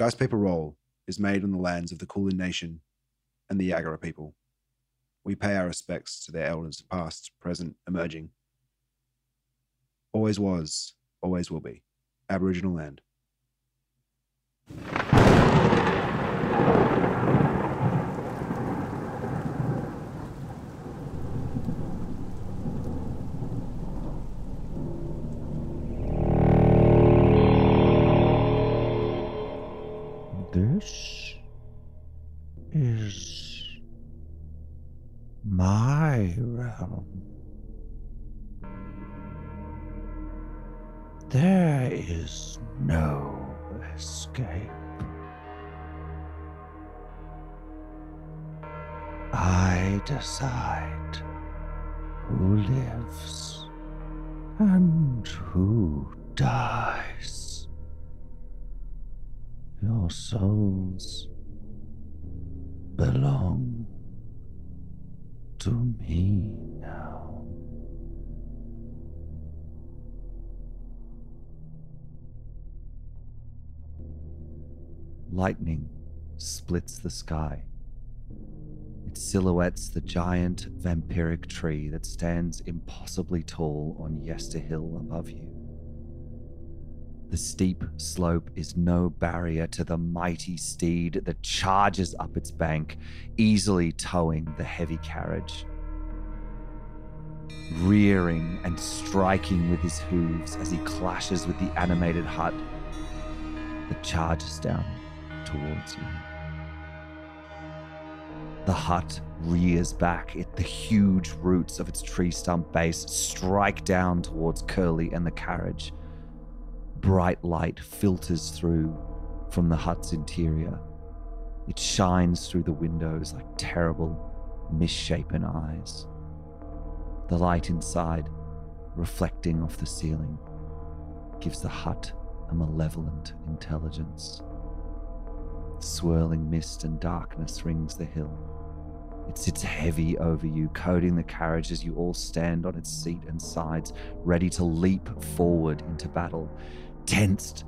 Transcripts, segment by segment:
Dice Paper Role is made on the lands of the Kulin Nation and the Yagara people. We pay our respects to their elders, past, present, emerging. Always was, always will be. Aboriginal land. There is no escape. I decide who lives and who dies. Your souls belong to me Lightning splits the sky. It silhouettes the giant vampiric tree that stands impossibly tall on Yester Hill above you. The steep slope is no barrier to the mighty steed that charges up its bank, easily towing the heavy carriage. Rearing and striking with his hooves as he clashes with the animated hut that charges down towards you. The hut rears back, it, the huge roots of its tree stump base strike down towards Curly and the carriage bright light filters through from the hut's interior. It shines through the windows like terrible, misshapen eyes. The light inside, reflecting off the ceiling, gives the hut a malevolent intelligence. Swirling mist and darkness rings the hill. It sits heavy over you, coating the carriage as you all stand on its seat and sides, ready to leap forward into battle. Tensed,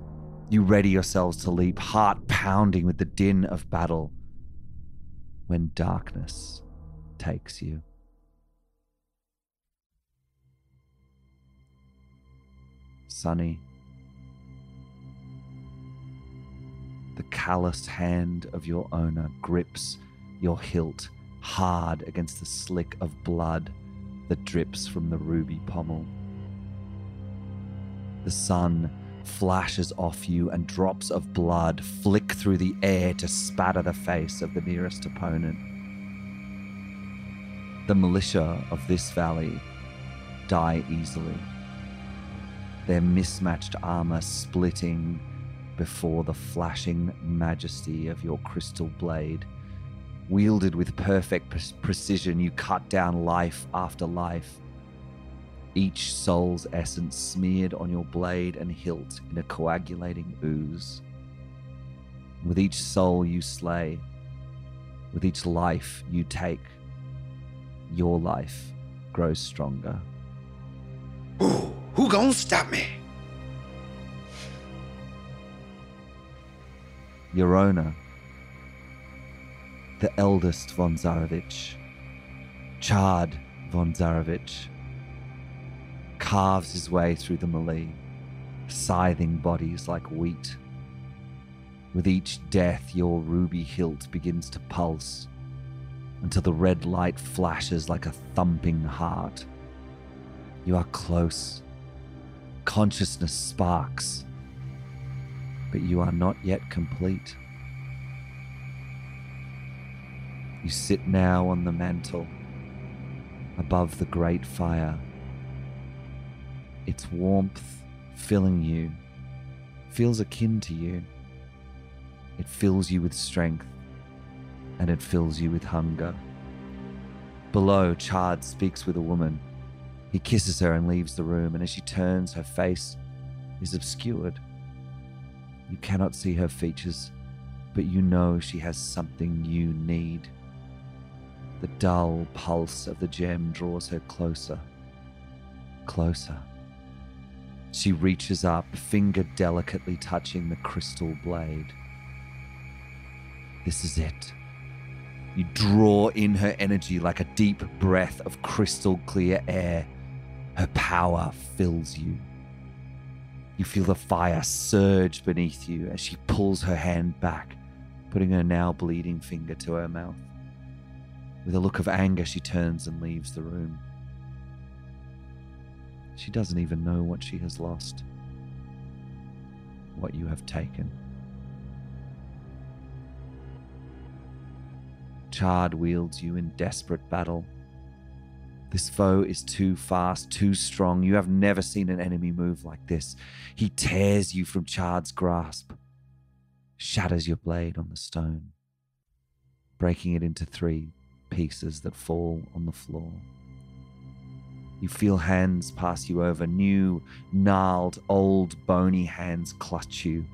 you ready yourselves to leap, heart pounding with the din of battle. When darkness takes you. Sonny. The calloused hand of your owner grips your hilt hard against the slick of blood that drips from the ruby pommel. The sun flashes off you and drops of blood flick through the air to spatter the face of the nearest opponent. The militia of this valley die easily, their mismatched armor splitting before the flashing majesty of your crystal blade. Wielded with perfect pre- precision, you cut down life after life each soul's essence smeared on your blade and hilt in a coagulating ooze. With each soul you slay, with each life you take, your life grows stronger. Ooh, who gonna stop me? Your owner, the eldest von Zarevich, Chad von Zarevich, carves his way through the melee, scything bodies like wheat. With each death, your ruby hilt begins to pulse until the red light flashes like a thumping heart. You are close. Consciousness sparks, but you are not yet complete. You sit now on the mantle above the great fire its warmth filling you feels akin to you. It fills you with strength and it fills you with hunger. Below, Chard speaks with a woman. He kisses her and leaves the room, and as she turns, her face is obscured. You cannot see her features, but you know she has something you need. The dull pulse of the gem draws her closer, closer. She reaches up, finger delicately touching the crystal blade. This is it. You draw in her energy like a deep breath of crystal clear air. Her power fills you. You feel the fire surge beneath you as she pulls her hand back, putting her now bleeding finger to her mouth. With a look of anger, she turns and leaves the room. She doesn't even know what she has lost, what you have taken. Chard wields you in desperate battle. This foe is too fast, too strong. You have never seen an enemy move like this. He tears you from Chard's grasp, shatters your blade on the stone, breaking it into three pieces that fall on the floor. You feel hands pass you over, new, gnarled, old, bony hands clutch you.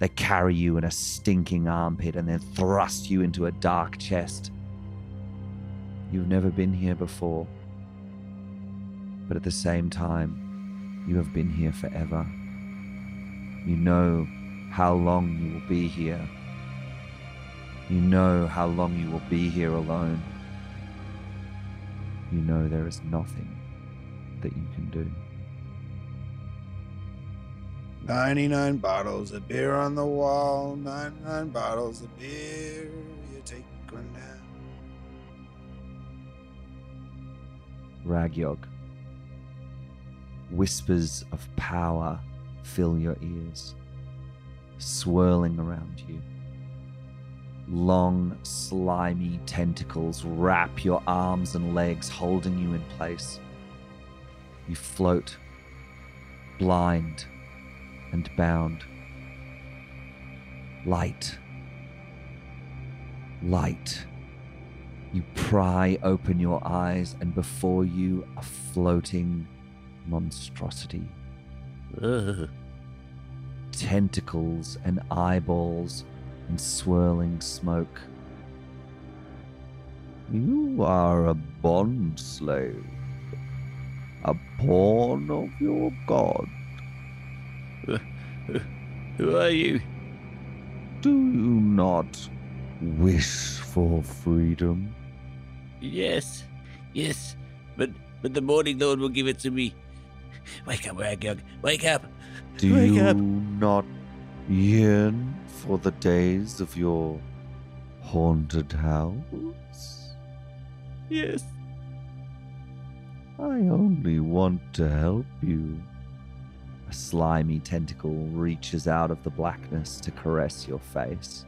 They carry you in a stinking armpit and then thrust you into a dark chest. You've never been here before, but at the same time, you have been here forever. You know how long you will be here. You know how long you will be here alone. You know there is nothing that you can do. 99 bottles of beer on the wall, 99 bottles of beer. You take Ragyog. Whispers of power fill your ears, swirling around you. Long, slimy tentacles wrap your arms and legs, holding you in place. You float, blind and bound. Light. Light. You pry open your eyes, and before you, a floating monstrosity. Ugh. Tentacles and eyeballs and swirling smoke. You are a bond slave, a pawn of your god. Who are you? Do you not wish for freedom? Yes, yes, but but the Morning Lord will give it to me. Wake up, Ragyog. Wake up. Do Wake you up. not yearn for the days of your haunted house? Yes. I only want to help you. A slimy tentacle reaches out of the blackness to caress your face.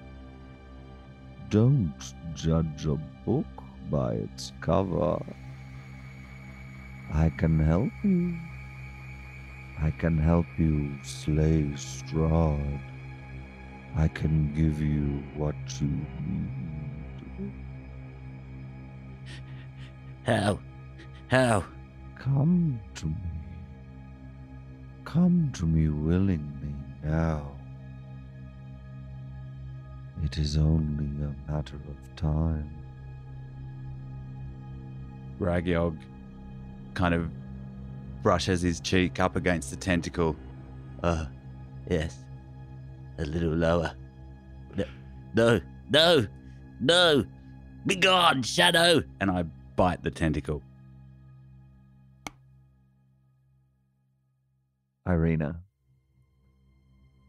Don't judge a book by its cover. I can help you. I can help you slay Strahd. I can give you what you need. How? How? Come to me. Come to me willingly now. It is only a matter of time. Ragyog kind of brushes his cheek up against the tentacle. Uh, yes. A little lower. No, no, no, no. Be gone, Shadow. And I bite the tentacle. Irina.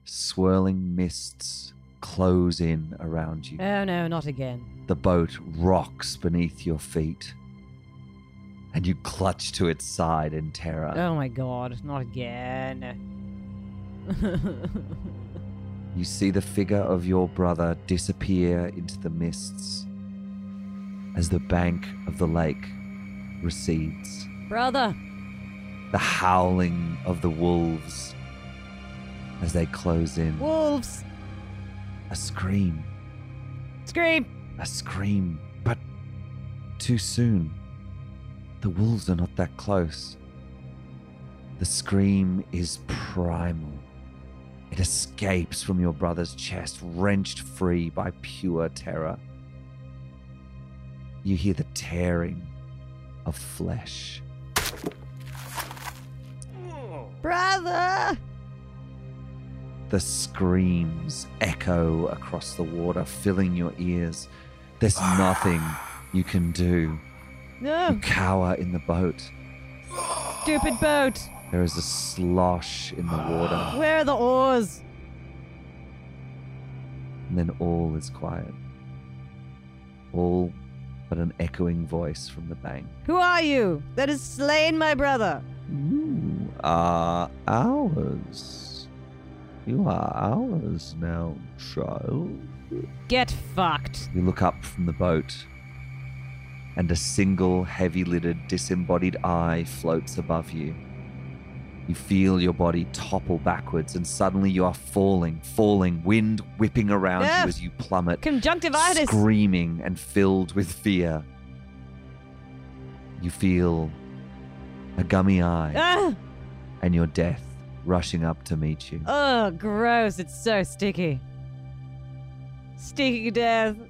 Swirling mists close in around you. Oh no, not again. The boat rocks beneath your feet, and you clutch to its side in terror. Oh my god, not again. You see the figure of your brother disappear into the mists as the bank of the lake recedes. Brother! The howling of the wolves as they close in. Wolves! A scream, Scream! a scream, but too soon. The wolves are not that close. The scream is primal. It escapes from your brother's chest, wrenched free by pure terror. You hear the tearing of flesh. Brother! The screams echo across the water, filling your ears. There's nothing you can do. You No, cower in the boat. stupid boat. There is a slosh in the water, Where are the oars? and then all is quiet. All but an echoing voice from the bank. Who are you that has slain my brother? You are ours. You are ours now, child. Get fucked. You look up from the boat, and a single heavy lidded, disembodied eye floats above you. You feel your body topple backwards, and suddenly you are falling, falling, wind whipping around Ah! you as you plummet, Conjunctivitis. screaming and filled with fear. You feel a gummy eye Ah! and your death rushing up to meet you. Oh, gross. It's so sticky. Sticky death.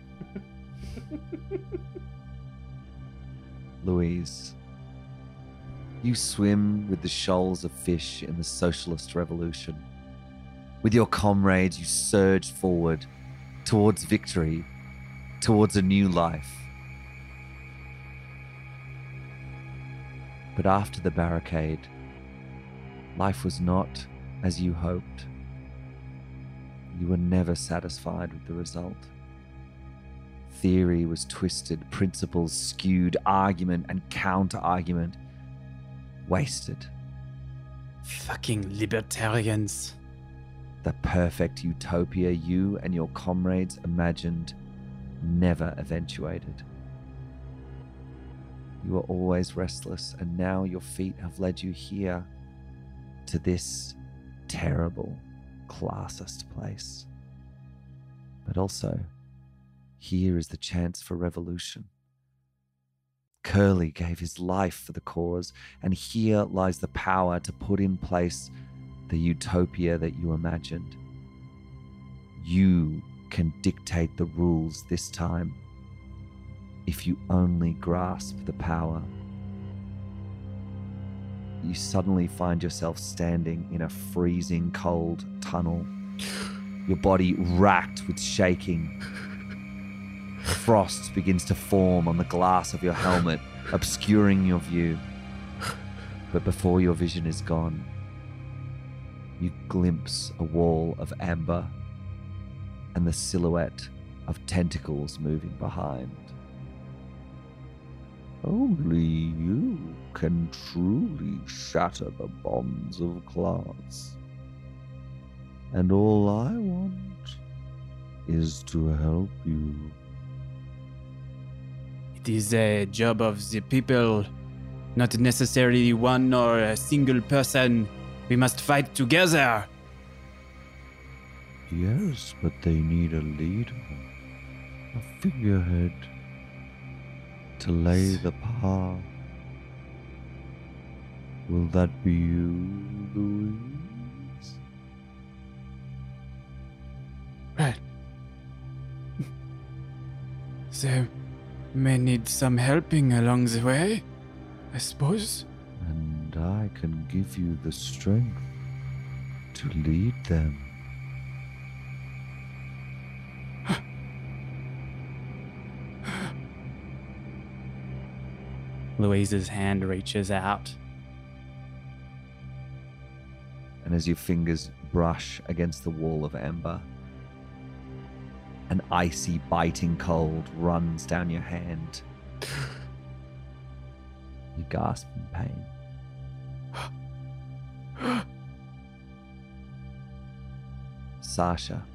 Louise. You swim with the shoals of fish in the socialist revolution. With your comrades, you surge forward towards victory, towards a new life. But after the barricade, life was not as you hoped. You were never satisfied with the result. Theory was twisted, principles skewed, argument and counter argument wasted. Fucking libertarians. The perfect utopia you and your comrades imagined never eventuated. You were always restless, and now your feet have led you here to this terrible, classist place. But also, here is the chance for revolution. Curly gave his life for the cause, and here lies the power to put in place the utopia that you imagined. You can dictate the rules this time if you only grasp the power. You suddenly find yourself standing in a freezing cold tunnel, your body racked with shaking. Frost begins to form on the glass of your helmet, obscuring your view. But before your vision is gone, you glimpse a wall of amber and the silhouette of tentacles moving behind. Only you can truly shatter the bonds of class. And all I want is to help you. It is a job of the people, not necessarily one or a single person. We must fight together. Yes, but they need a leader, a figurehead to lay the path. Will that be you, Louise? Right. They may need some helping along the way, I suppose. And I can give you the strength to lead them. Louise's hand reaches out. and as your fingers brush against the wall of amber, an icy, biting cold runs down your hand. You gasp in pain. Sasha,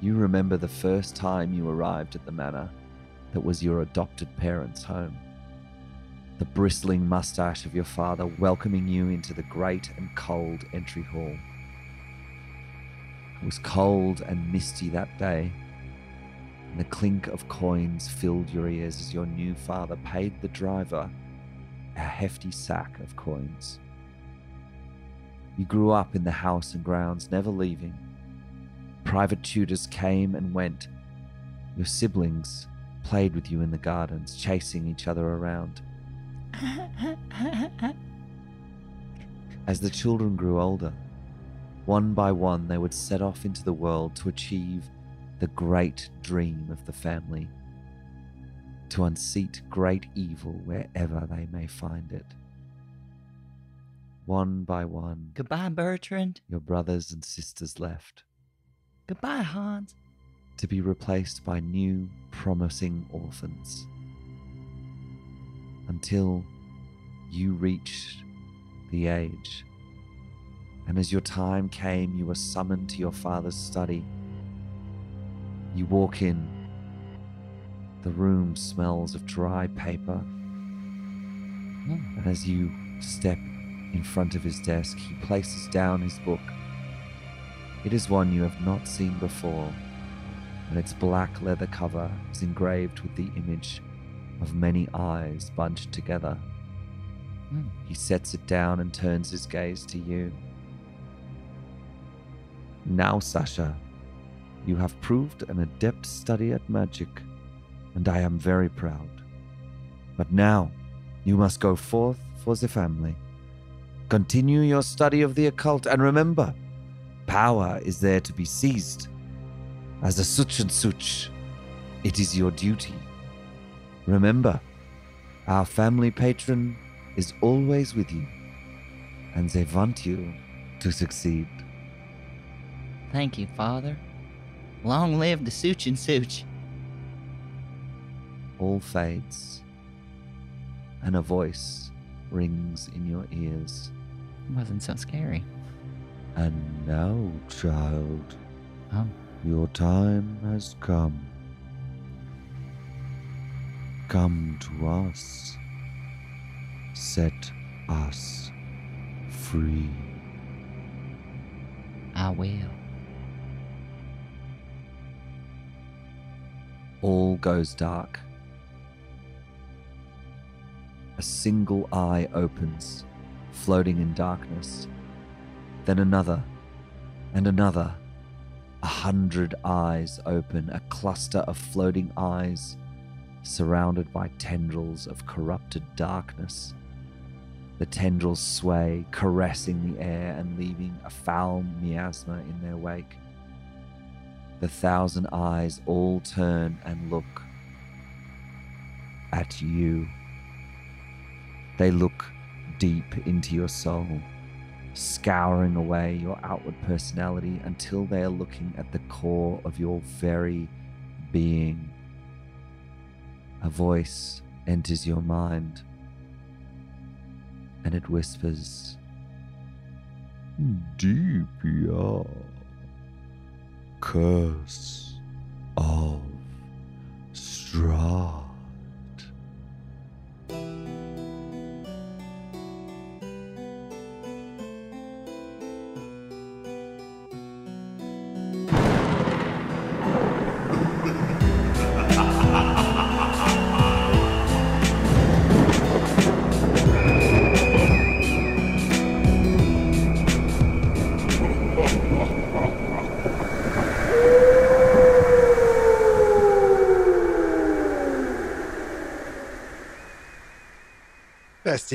you remember the first time you arrived at the manor that was your adopted parents' home the bristling mustache of your father welcoming you into the great and cold entry hall. It was cold and misty that day, and the clink of coins filled your ears as your new father paid the driver a hefty sack of coins. You grew up in the house and grounds, never leaving. Private tutors came and went. Your siblings played with you in the gardens, chasing each other around. As the children grew older, One by one, they would set off into the world to achieve the great dream of the family to unseat great evil wherever they may find it. One by one, Goodbye, Bertrand. your brothers and sisters left Goodbye, Hans. to be replaced by new, promising orphans. Until you reached the age. And as your time came, you were summoned to your father's study. You walk in. The room smells of dry paper. And as you step in front of his desk, he places down his book. It is one you have not seen before, and its black leather cover is engraved with the image of many eyes bunched together. Hmm. He sets it down and turns his gaze to you. Now, Sasha, you have proved an adept study at magic, and I am very proud. But now, you must go forth for the family. Continue your study of the occult, and remember, power is there to be seized. As a such and such, it is your duty. Remember, our family patron is always with you, and they want you to succeed. Thank you, Father. Long live the Such and Such. All fades, and a voice rings in your ears. It wasn't so scary. And now, child, Oh. your time has come. Come to us. Set us free. I will. All goes dark. A single eye opens, floating in darkness. Then another, and another. A hundred eyes open, a cluster of floating eyes, surrounded by tendrils of corrupted darkness. The tendrils sway, caressing the air and leaving a foul miasma in their wake. The thousand eyes all turn and look at you. They look deep into your soul, scouring away your outward personality until they are looking at the core of your very being. A voice enters your mind and it whispers, Deep, Deepia. Curse of Strahd.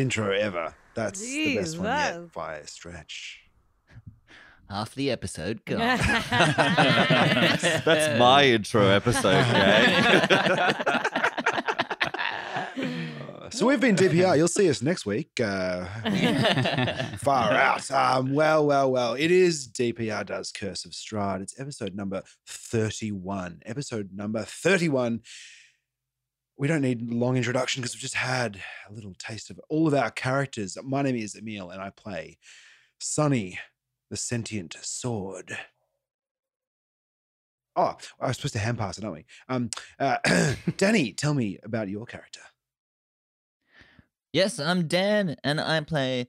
Intro ever. That's the best one yet Jesus. by a stretch. Half the episode gone. That's my intro episode, gang. Uh, so we've been DPR. You'll see us next week. Uh, far out. Um, well, well, well. It is DPR does Curse of Strahd. It's episode number 31. Episode number 31. We don't need long introduction because we've just had a little taste of all of our characters. My name is Emil and I play Sonny, the sentient sword. Oh, I was supposed to hand pass it, aren't we? Um, uh, Danny, tell me about your character. yes, I'm Dan, and I play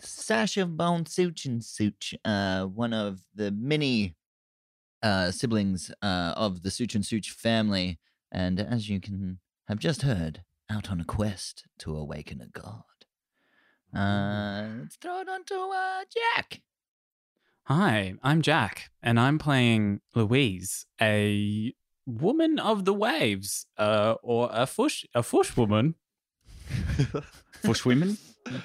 Sasha Bone Such and Such, uh, one of the many uh, siblings uh, of the Such and Such family. And as you can have just heard, out on a quest to awaken a god. Uh, let's throw it on to uh, Jack. Hi, I'm Jack, and I'm playing Louise, a woman of the waves, uh, or a fush, a fush woman, fush women,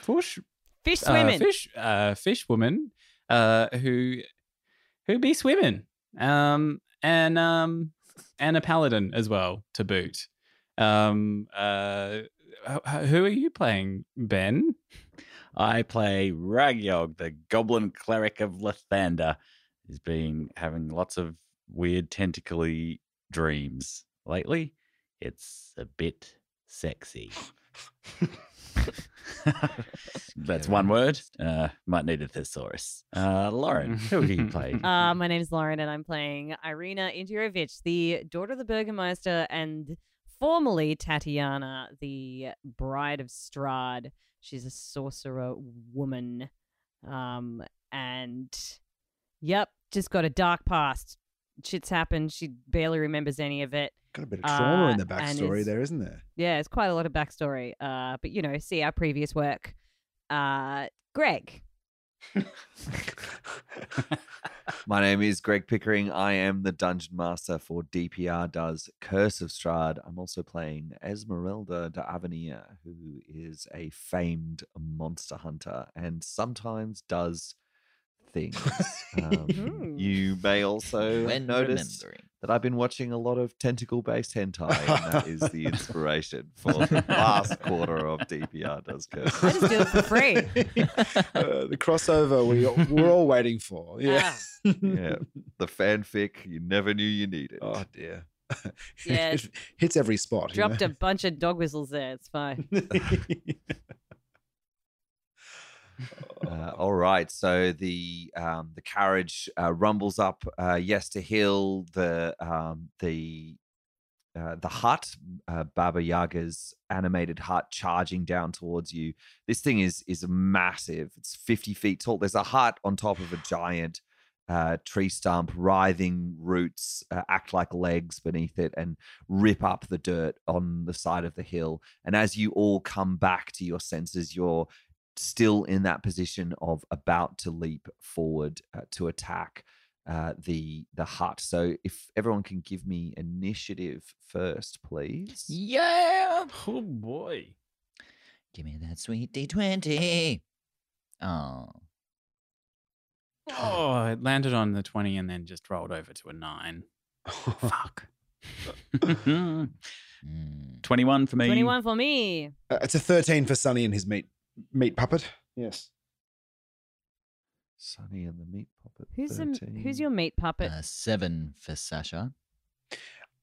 fush, Fish uh, fish, uh, fish woman, uh, who who be swimming, um, and um, and a paladin as well to boot. Um, uh, who are you playing, Ben? I play Ragyog, the goblin cleric of Lathander. He's been having lots of weird tentacly dreams lately. It's a bit sexy. That's one word. Uh, might need a thesaurus. Uh, Lauren, who do you play? Uh, my name is Lauren, and I'm playing Irina Indirovich, the daughter of the Burgermeister, and formerly Tatiana, the bride of Strahd. She's a sorcerer woman. Um, and yep, just got a dark past. Shit's happened. She barely remembers any of it. Got a bit of trauma in Uh, the and backstory there, isn't there? Yeah, it's quite a lot of backstory. Uh, but you know, see our previous work. Uh, Greg. My name is Greg Pickering. I am the dungeon master for DPR Does Curse of Strahd. I'm also playing Ezmerelda d'Avenir, who is a famed monster hunter and sometimes does things. Um, you may also when notice that I've been watching a lot of tentacle based hentai, and that is the inspiration for the last quarter of DPR Does Curse. I just do it for free. Uh, the crossover we we're all waiting for. Yeah. Yeah, the fanfic you never knew you needed. Oh dear. Yeah. it hits every spot. you Dropped know? a bunch of dog whistles there. It's fine. Uh, all right, so the um, the carriage uh, rumbles up uh, Yester Hill. The um, the uh, the hut, uh, Baba Yaga's animated hut, charging down towards you. This thing is is massive. It's fifty feet tall. There's a hut on top of a giant uh, tree stump. Writhing roots uh, act like legs beneath it and rip up the dirt on the side of the hill. And as you all come back to your senses, you're still in that position of about to leap forward uh, to attack uh, the the hut. So if everyone can give me initiative first, please. Yeah. Oh boy. Give me that sweet D20. Oh. Oh, it landed on the 20 and then just rolled over to a 9. Fuck. Mm. 21 for me. 21 for me. Uh, it's a 13 for Sonny and his meat meat puppet. Yes. Sonny and the meat puppet. Who's the, 13. who's your meat puppet? Uh, seven for Sasha.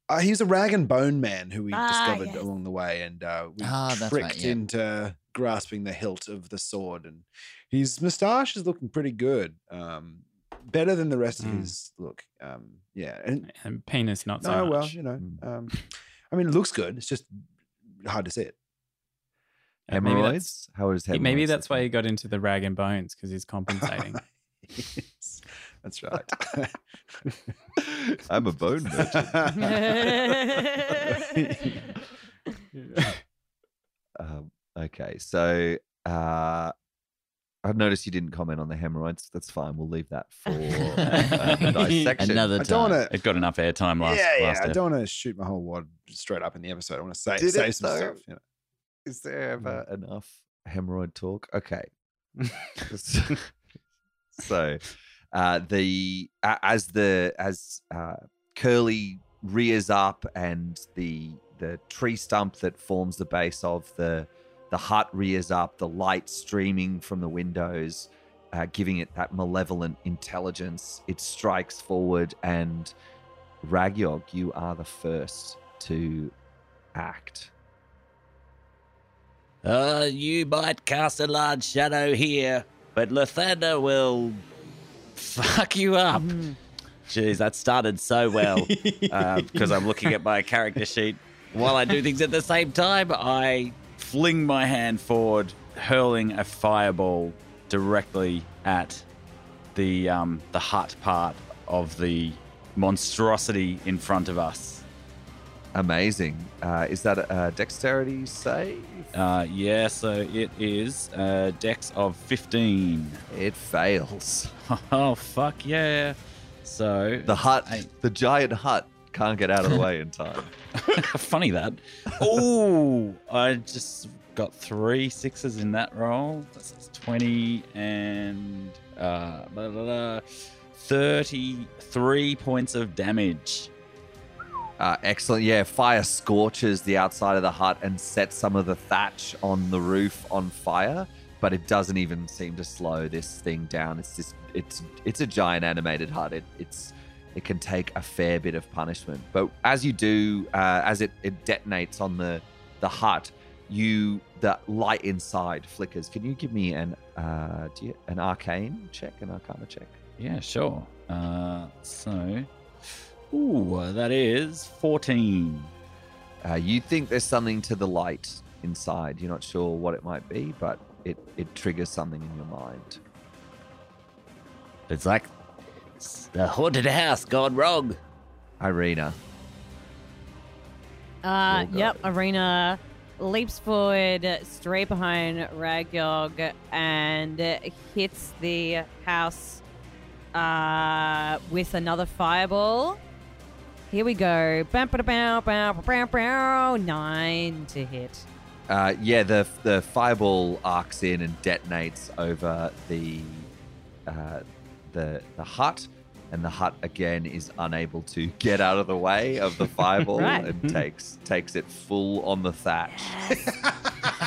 Uh, he's a rag and bone man who we Ah, discovered yes. along the way, and uh, we Ah, that's tricked right, yeah. into grasping the hilt of the sword. And his moustache is looking pretty good, um, better than the rest of Mm. his look. Um, yeah, and And penis, not so no, well, you know, Mm. um, I mean, it looks good. It's just hard to see it. Uh, maybe that's, hemorrhoids? Maybe that's why he got into the rag and bones because he's compensating. Yes, that's right. I'm a bone merchant. Um, okay, so uh, I noticed you didn't comment on the hemorrhoids. That's fine. We'll leave that for uh, dissection. Another I time. don't want to. It got enough airtime last, yeah, yeah. last I don't want to shoot my whole wad straight up in the episode. I want to say Did save some though? stuff. You know. Is there ever enough hemorrhoid talk? Okay. so, uh, the a- as the as uh, Curly rears up and the the tree stump that forms the base of the the hut rears up, the light streaming from the windows, uh, giving it that malevolent intelligence. It strikes forward, and Ragyog, you are the first to act. Uh, you might cast a large shadow here, but Lathander will fuck you up. Mhm. Jeez, that started so well because I'm looking at my character sheet while I do things at the same time. I Fling my hand forward, hurling a fireball directly at the um, the hut part of the monstrosity in front of us. Amazing. Uh, is that a dexterity save? Uh, yeah, so it is a dex of 15. It fails. Oh, fuck yeah. So, The hut, the giant hut, can't get out of the way in time. funny that. Oh, I just got three sixes in that roll. That's 20 and uh, blah, blah, blah, 33 points of damage. Uh, excellent. Yeah, fire scorches the outside of the hut and sets some of the thatch on the roof on fire, but it doesn't even seem to slow this thing down. It's just it's it's a giant animated hut. It it's it can take a fair bit of punishment. But as you do, uh, as it, it detonates on the the hut, you the light inside flickers. Can you give me an uh, you, an arcane check, an arcana check? Yeah, sure. Uh, so, ooh, that is 14. Uh, you think there's something to the light inside. You're not sure what it might be, but it, it triggers something in your mind. It's like it's the haunted house gone wrong. Irina, Uh, Roll yep, Irina leaps forward straight behind Ragyog and hits the house uh, with another fireball. Here we go. Bam, ba, da, bow, bow, bow, bow, bow. Nine to hit. uh, yeah, the the fireball arcs in and detonates over the uh, the the hut, and the hut again is unable to get out of the way of the fireball Right. and takes takes it full on the thatch.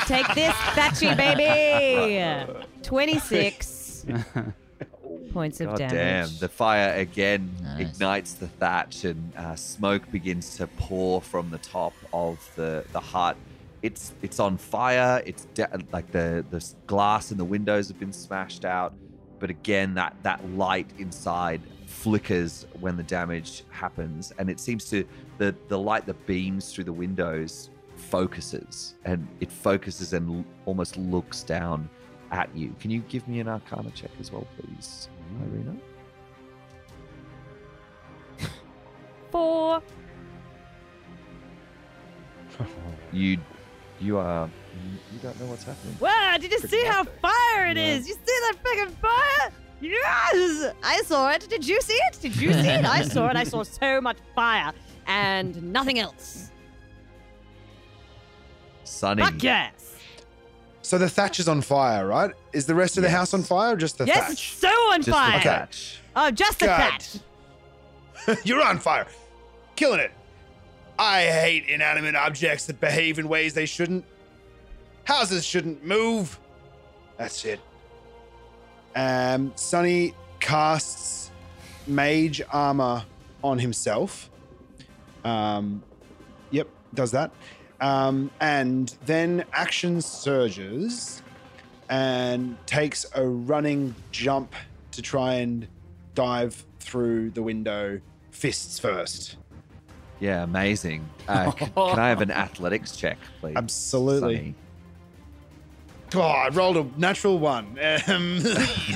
Take this, Thatchy baby! 26 points of God damage. damn! The fire again Nice. ignites the thatch, and uh, smoke begins to pour from the top of the the hut. It's it's on fire. It's de- like the the glass in the windows have been smashed out, but again that that light inside flickers when the damage happens, and it seems to the the light that beams through the windows focuses, and it focuses and l- almost looks down at you. Can you give me an Arcana check as well, please, Irina? Four. You, you are, you, you don't know what's happening. Wow, did you see how fire it is? You see that fucking fire? Yes! I saw it. Did you see it? Did you see it? I saw it. I saw so much fire and nothing else. Sonny. Fuck yes! So the thatch is on fire, right? Is the rest of the house on fire or just the thatch? yes, so on Just fire. the thatch. Oh, just the God. thatch. You're on fire. Killing it. I hate inanimate objects that behave in ways they shouldn't. Houses shouldn't move. That's it. Um, Sonny casts mage armor on himself. Um, yep, does that. Um, and then action surges and takes a running jump to try and dive through the window, fists first. Yeah, amazing. Uh, c- can I have an athletics check, please? Absolutely. Sonny? Oh, I rolled a natural one. Um,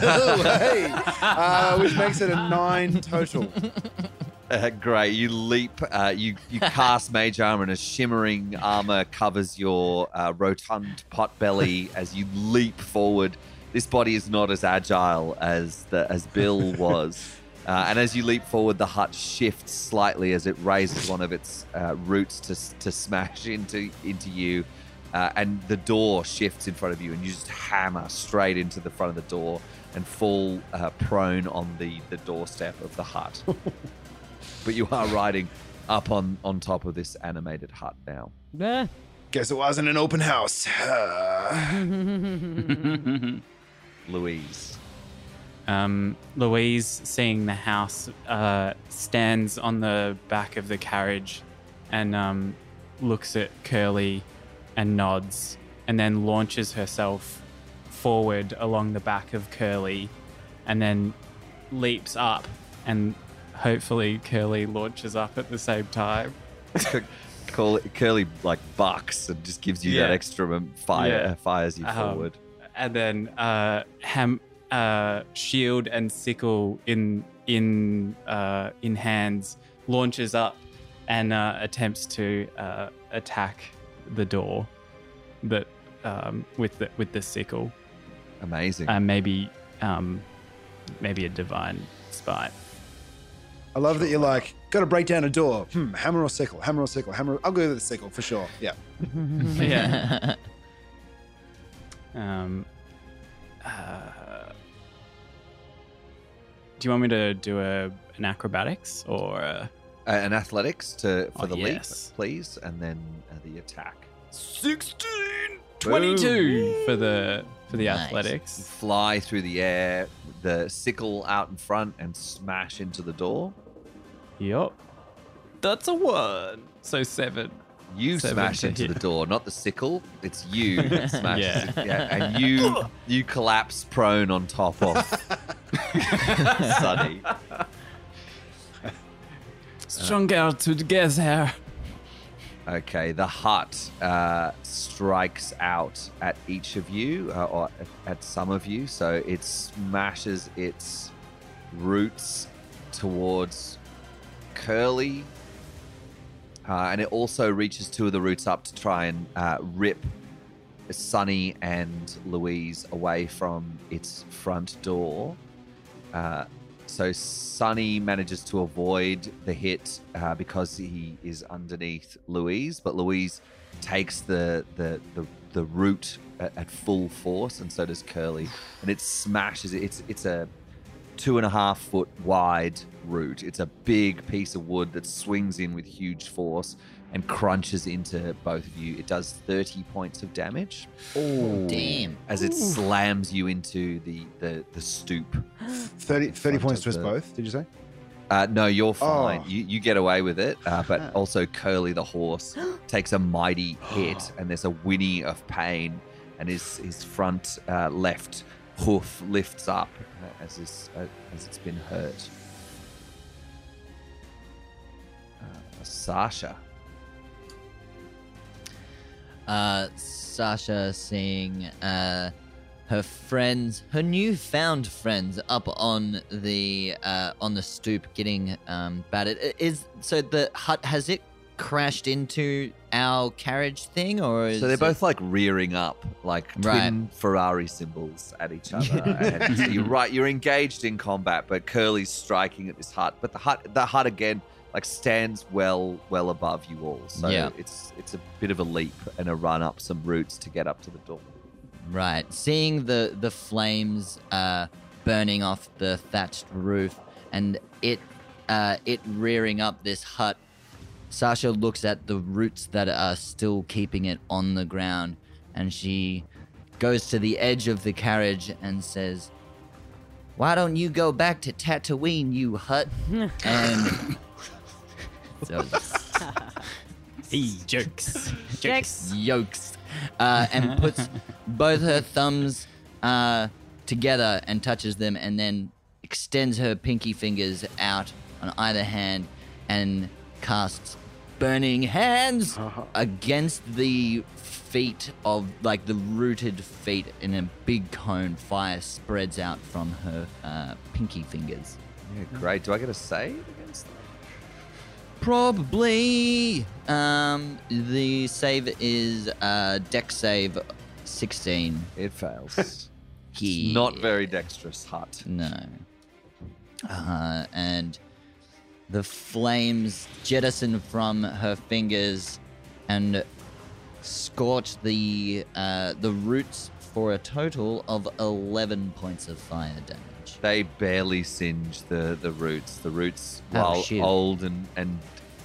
oh, hey. Uh, which makes it a nine total. Uh, great. You leap, uh, you, you cast mage armor, and a shimmering armor covers your uh, rotund pot belly as you leap forward. This body is not as agile as the as Bill was. Uh, and as you leap forward, the hut shifts slightly as it raises one of its uh, roots to, to smash into into you, uh, and the door shifts in front of you, and you just hammer straight into the front of the door and fall uh, prone on the the doorstep of the hut. But you are riding up on on top of this animated hut now. Ah. Guess it wasn't an open house. Louise. Um, Louise, seeing the house, uh, stands on the back of the carriage and um, looks at Curly and nods, and then launches herself forward along the back of Curly, and then leaps up, and hopefully Curly launches up at the same time. Call Curly like bucks and just gives you that extra fire, Yeah. uh, fires you Um, forward. and then uh, ham, uh, shield and sickle in in uh, in hands launches up and uh, attempts to uh, attack the door, but um, with the with the sickle Amazing. and maybe um, maybe a divine smite. I love that you're like, got to break down a door. Hmm, hammer or sickle? Hammer or sickle? Hammer. I'll go with the sickle for sure. Yeah. Yeah. Um, uh, do you want me to do a an acrobatics or a, Uh, an athletics to for Oh, the yes. leap, please, and then uh, the attack. 16 22 for the for the Nice. athletics. Fly through the air, the sickle out in front, and smash into the door. Yup. That's a one. So seven. You Seven smash into hit. the door, not the sickle. It's you that smashes. Yeah. it, yeah, and you you collapse prone on top of Sonny. Stronger together. Okay, the hut uh, strikes out at each of you, uh, or at, at some of you. So it smashes its roots towards Curly. Uh, and it also reaches two of the roots up to try and uh, rip Sonny and Louise away from its front door. Uh, so Sonny manages to avoid the hit uh, because he is underneath Louise, but Louise takes the the the, the root at, at full force, and so does Curly, and it smashes it. It's it's a two and a half foot wide root. It's a big piece of wood that swings in with huge force and crunches into both of you. It does 30 points of damage Oh, Damn. as it slams you into the the, the stoop. 30, 30 points to us the- both, did you say? Uh, no, you're fine. Oh. You, you get away with it, uh, but also Curly the horse takes a mighty hit, and there's a whinny of pain, and his his front uh, left hoof lifts up as uh, as it's been hurt. Uh, Sasha, uh, Sasha seeing uh, her friends, her newfound friends, up on the uh, on the stoop, getting um, battered. Is so the hut has it crashed into our carriage thing, or is so they're both like rearing up, like twin Ferrari symbols at each other. and so you're right, you're engaged in combat, but Curly's striking at this hut. But the hut, the hut again, like stands well, well above you all. So Yeah. it's it's a bit of a leap and a run up some roots to get up to the door. Right. Seeing the the flames uh, burning off the thatched roof and it uh, it rearing up this hut, Sasha looks at the roots that are still keeping it on the ground, and she goes to the edge of the carriage and says, "Why don't you go back to Tatooine, you hut?" and so Hey, jokes. Jokes. yokes uh, and puts both her thumbs uh, together and touches them and then extends her pinky fingers out on either hand and casts burning hands against the feet of like the rooted feet in a big cone fire spreads out from her uh, pinky fingers Yeah, great. Do I get a save against that? Probably. Um, the save is uh, Dex save 16. It fails. It's Yeah. not very dexterous hut. No. Uh, and the flames jettison from her fingers and scorch the uh, the roots for a total of 11 points of fire damage. They barely singe the, the roots. The roots, Oh, while shit. old and and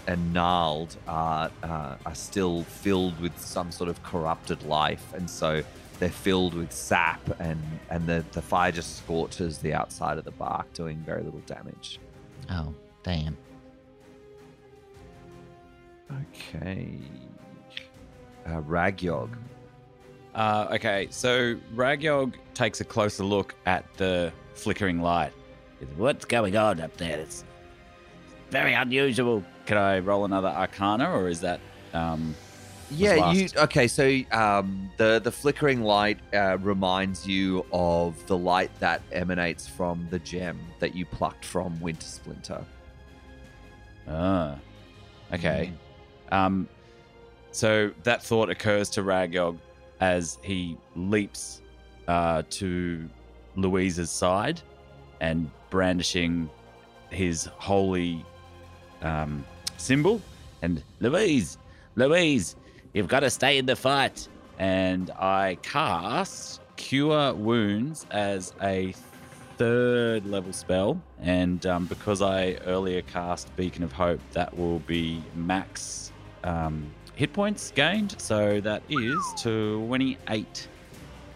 and gnarled, are uh, are still filled with some sort of corrupted life, and so they're filled with sap, and and the the fire just scorches the outside of the bark, doing very little damage. Oh, damn. Okay, uh, Ragyog. Uh, okay, so Ragyog takes a closer look at the flickering light. What's going on up there? It's very unusual. Can I roll another Arcana, or is that um, Yeah, last. you okay? So um, the the flickering light uh, reminds you of the light that emanates from the gem that you plucked from Winter Splinter. Ah, okay. Um, so that thought occurs to Ragyog as he leaps uh, to Louise's side and brandishing his holy um, symbol. And Louise, Louise, you've got to stay in the fight. and I cast cure wounds as a third level spell, and um, because I earlier cast Beacon of Hope, that will be max um, hit points gained. So that is 28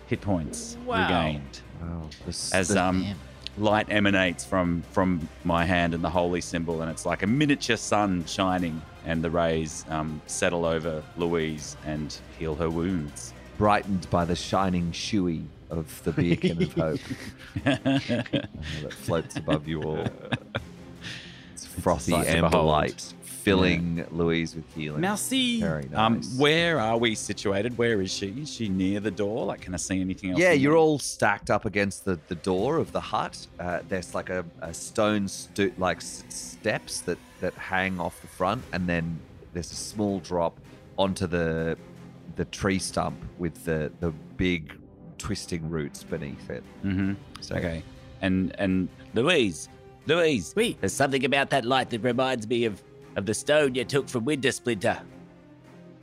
hit points Wow. regained Wow. This, as the- um, Damn. light emanates from from my hand and the holy symbol, and it's like a miniature sun shining, and the rays um, settle over Louise and heal her wounds. brightened by the shining shoey of the beacon of hope uh, that floats above you all. It's frothy sight to amber behold. light filling Louise with healing. Merci. Very nice. Um, where are we situated? Where is she? Is she near the door? Like, can I see anything else? Yeah, you're there? all stacked up against the, the door of the hut. Uh, there's like a, a stone stu- like s- steps that, that hang off the front, and then there's a small drop onto the the tree stump with the, the big twisting roots beneath it. Mm-hmm. So Okay, and and Louise, Louise, Wait. there's something about that light that reminds me of, of the stone you took from Winter Splinter.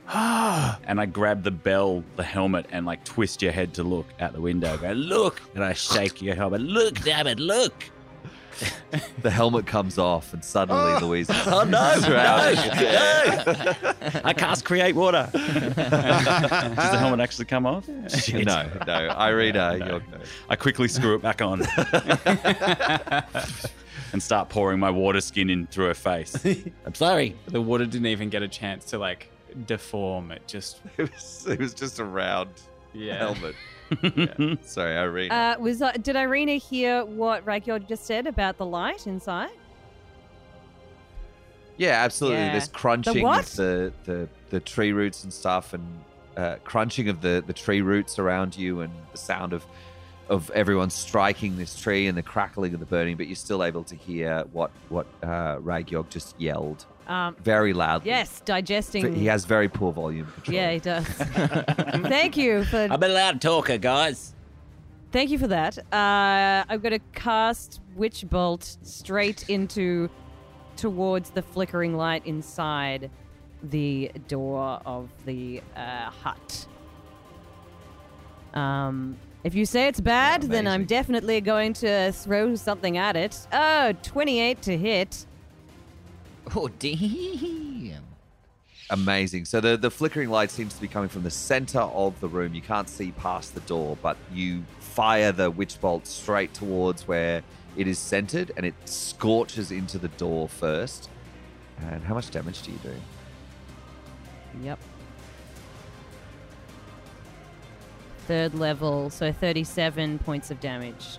Ah. and I grab the bell, the helmet, and like twist your head to look out the window. Go look, and I shake your helmet. Look, Damn it, look! the helmet comes off, and suddenly Oh. Louise. Oh, no, no, I cast create water. Does the helmet actually come off? Shit. no, no, Irina, you're I quickly screw it back on and start pouring my water skin in through her face. I'm sorry. the water didn't even get a chance to like deform. It just It was, it was just a round yeah. helmet. Sorry, Irina. Uh, was uh, did Irina hear what Ragyog just said about the light inside? Yeah, absolutely. Yeah. There's crunching what? of the, the, the tree roots and stuff, and uh, crunching of the, the tree roots around you, and the sound of of everyone striking this tree and the crackling of the burning. But you're still able to hear what what uh, Ragyog just yelled Um, very loudly. yes, digesting. He has very poor volume control. yeah, he does. Thank you for I'm a loud talker, guys. Thank you for that. Uh, I'm going to cast Witch Bolt straight into towards the flickering light inside the door of the uh, hut. Um, if you say it's bad, then I'm definitely going to throw something at it. Oh, 28 to hit. Oh, damn. Amazing. So the, the flickering light seems to be coming from the center of the room. You can't see past the door, but you fire the witch bolt straight towards where it is centered and it scorches into the door first. And how much damage do you do? Yep. Third level, so 37 points of damage.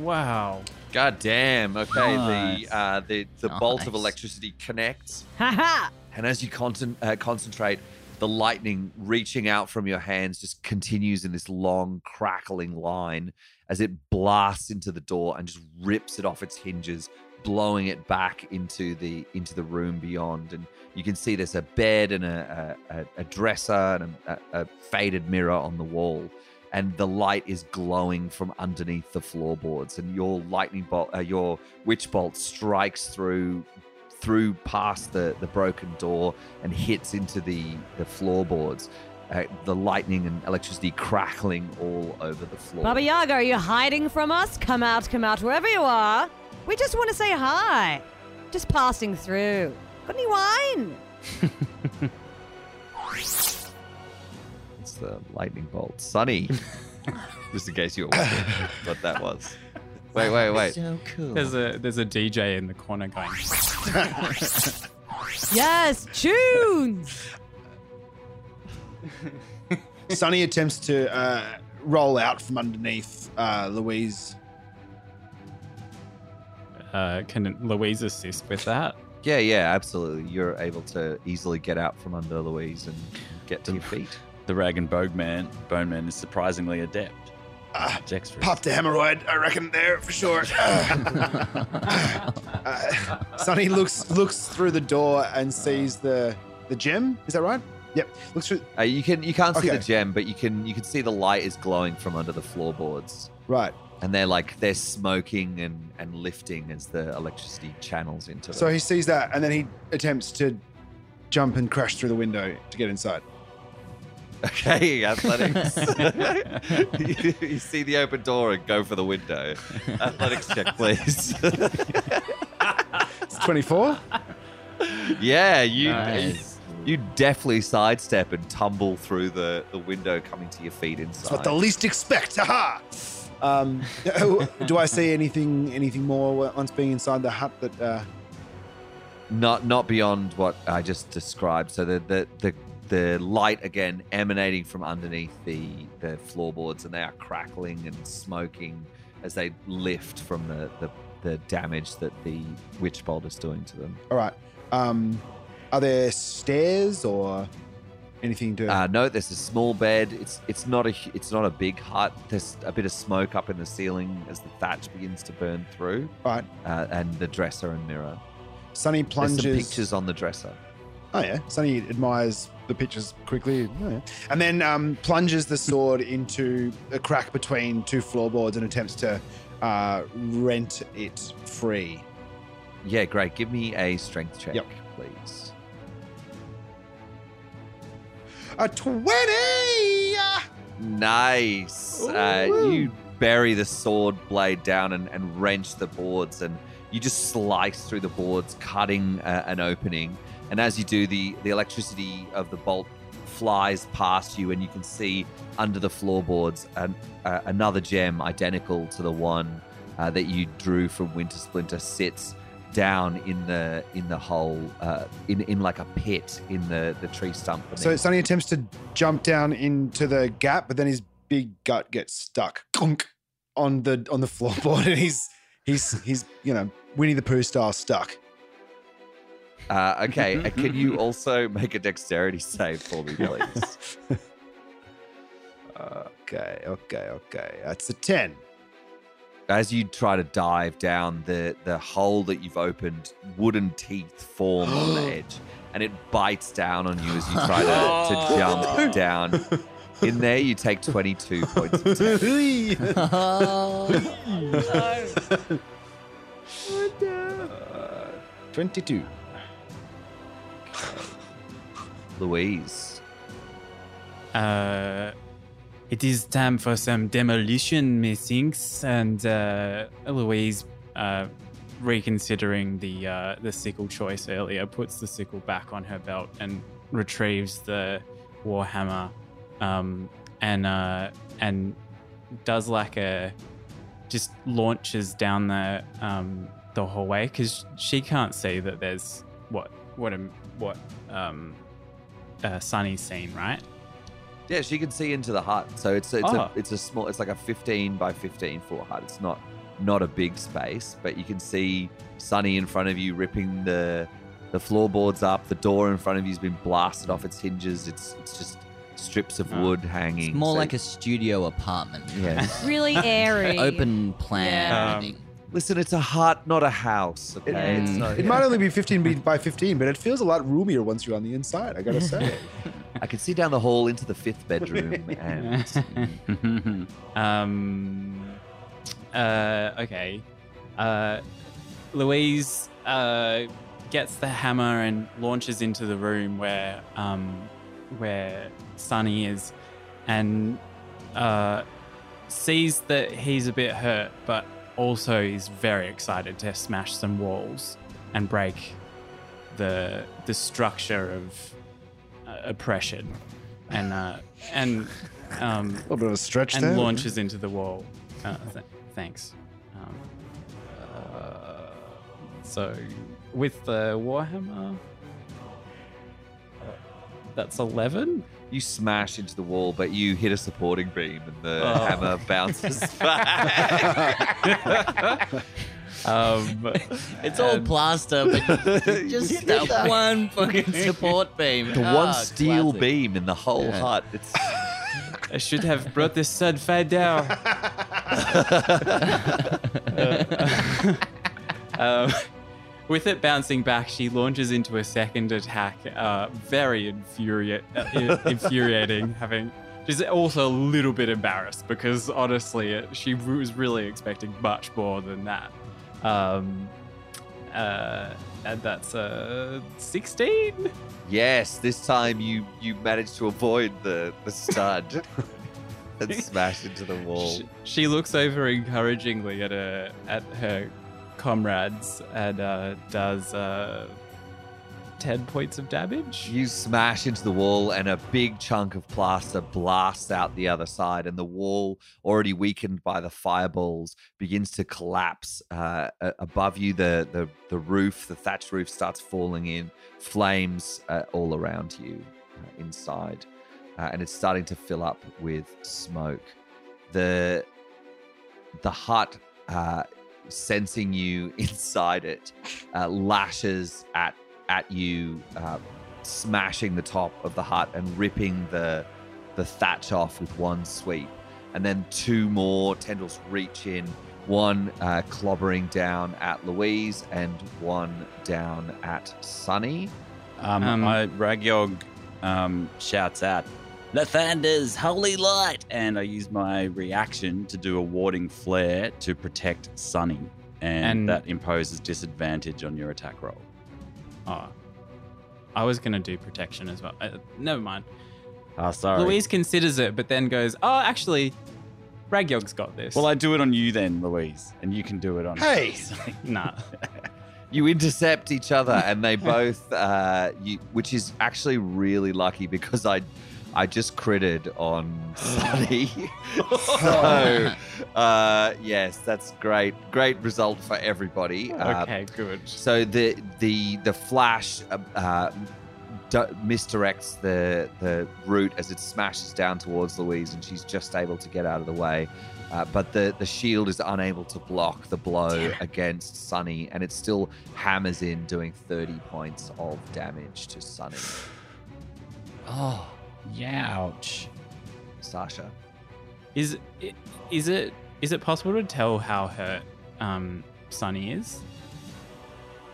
Wow. God damn. Okay, Nice. the uh, the the bolt of electricity connects, Ha ha! and as you concent- uh, concentrate, the lightning reaching out from your hands just continues in this long crackling line as it blasts into the door and just rips it off its hinges, blowing it back into the into the room beyond. And you can see there's a bed and a a, a- dresser and a, a faded mirror on the wall. And the light is glowing from underneath the floorboards, and your lightning bolt, uh, your witch bolt strikes through through past the, the broken door and hits into the, the floorboards. Uh, the lightning and electricity crackling all over the floor. Baba Yaga, are you hiding from us? Come out, come out, wherever you are. We just want to say hi. Just passing through. Got any wine? It's the lightning bolt. Sonny. Just in case you were wondering what that was. Wait, wait, wait. So cool. There's a there's a DJ in the corner going. Yes, tunes. Sonny attempts to uh, roll out from underneath uh, Louise. Uh, can Louise assist with that? Yeah, yeah, absolutely. You're able to easily get out from under Louise and get to your feet. The rag and bone man, bone man is surprisingly adept. Ah, Dexterous. Popped a hemorrhoid, I reckon, there for sure. uh, Sonny looks looks through the door and sees the the gem. Is that right? Yep. Looks through. Uh, you can you can't see the gem, but you can you can see the light is glowing from under the floorboards. Right. And they're like they're smoking and, and lifting as the electricity channels into So them. he sees that, and then he attempts to jump and crash through the window to get inside. Okay, athletics. you, you see the open door and go for the window. Athletics check, please. It's 24. yeah, you Nice. you definitely sidestep and tumble through the, the window, coming to your feet inside. It's what the least expect. Haha. Um, do I see anything anything more once being inside the hut that uh, not not beyond what I just described. So the the the, the light again emanating from underneath the the floorboards, and they are crackling and smoking as they lift from the the, the damage that the witch bolt is doing to them. All right. Um, are there stairs or anything to? Uh, no, there's a small bed. It's it's not a it's not a big hut. There's a bit of smoke up in the ceiling as the thatch begins to burn through, All right. uh, and the dresser and mirror. Sonny plunges. There's some pictures on the dresser. Oh yeah. Sonny admires the pictures quickly. Oh, yeah. And then um, plunges the sword into a crack between two floorboards and attempts to uh, rent it free. Yeah, great. Give me a strength check, Yep. please. A twenty. Nice. Uh, you bury the sword blade down and, and wrench the boards, and you just slice through the boards, cutting uh, an opening. And as you do, the, the electricity of the bolt flies past you, and you can see under the floorboards an, uh, another gem identical to the one uh, that you drew from Winter Splinter sits down in the in the hole uh, in in like a pit in the the tree stump. So. Sonny attempts to jump down into the gap, but then his big gut gets stuck on the on the floorboard, and he's he's he's you know Winnie the Pooh style stuck. Uh, okay, uh, can you also make a dexterity save for me, please? Okay, okay, okay. That's a ten. As you try to dive down, the the hole that you've opened, wooden teeth form on the edge, and it bites down on you as you try to, to jump down. In there, you take twenty two points. Of damage. Twenty-two. Louise, Uh, it is time for some demolition, methinks, and uh, Louise, uh, reconsidering the uh, the sickle choice earlier, puts the sickle back on her belt and retrieves the warhammer, um, and uh, and does like a just launches down the um, the hallway because she can't see that there's what what a, what um, uh, Sonny's seen, right? yeah, she can see into the hut. So it's it's Oh. a it's a small, it's like a fifteen by fifteen foot hut. It's not not a big space, but you can see Sonny in front of you ripping the the floorboards up. The door in front of you's been blasted off its hinges. It's it's just strips of Oh. wood hanging. It's more So- like a studio apartment. yes. Really airy. Open plan. Yeah. everything. Listen, it's a hut, not a house. Okay, it's Mm. not, It might only be fifteen by fifteen, but it feels a lot roomier once you're on the inside. I gotta say. I can see down the hall into the fifth bedroom, and um. Uh. Okay. Uh. Louise uh gets the hammer and launches into the room where um where Sonny is, and uh sees that he's a bit hurt, but also is very excited to smash some walls and break the the structure of uh, oppression, and uh, and um, A little bit of a stretch and there. launches into the wall. Uh, th- thanks. Um, uh, so with the warhammer, that's eleven. you smash into the wall, but you hit a supporting beam, and the Oh. hammer bounces back. Um, It's all and- plaster, but just hit that one fucking support beam. the Ah, one steel classic. beam in the whole Yeah. hut. It's I should have brought this stud fade down. um, with it bouncing back, she launches into a second attack. Uh, very uh, infuriating. Having she's also a little bit embarrassed because honestly, it, she was really expecting much more than that. Um, uh, and that's uh 16. Yes, this time you you managed to avoid the the stud and smash into the wall. She, she looks over encouragingly at her at her comrades and uh, does uh, ten points of damage. You smash into the wall, and a big chunk of plaster blasts out the other side, and the wall, already weakened by the fireballs, begins to collapse uh, above you. The, the the roof, the thatched roof, starts falling in. Flames uh, all around you, uh, inside, uh, and it's starting to fill up with smoke. The the hut, uh, sensing you inside it, uh, lashes at at you, uh, smashing the top of the hut and ripping the the thatch off with one sweep. And then two more tendrils reach in, one uh, clobbering down at Louise and one down at Sonny. Um, Um, I, Ragyog um, shouts out, Lathander's holy light! And I use my reaction to do a warding flare to protect Sonny. And, And- that imposes disadvantage on your attack roll. Oh, I was gonna do protection as well. Uh, never mind. Ah, sorry. Louise considers it, but then goes, "Oh, actually, Ragyog's got this." Well, I do it on you then, Louise, and you can do it on Hey! Sonny. nah. You intercept each other, and they both, uh, you, which is actually really lucky because I, I just critted on Sonny. so, uh, yes, that's great. Great result for everybody. Uh, okay, good. So the the the flash uh, uh, misdirects the the root as it smashes down towards Louise, and she's just able to get out of the way. Uh, but the the shield is unable to block the blow against Sonny, and it still hammers in, doing thirty points of damage to Sonny. Oh, Youch. Sasha. Is it is it is it possible to tell how hurt um Sonny is?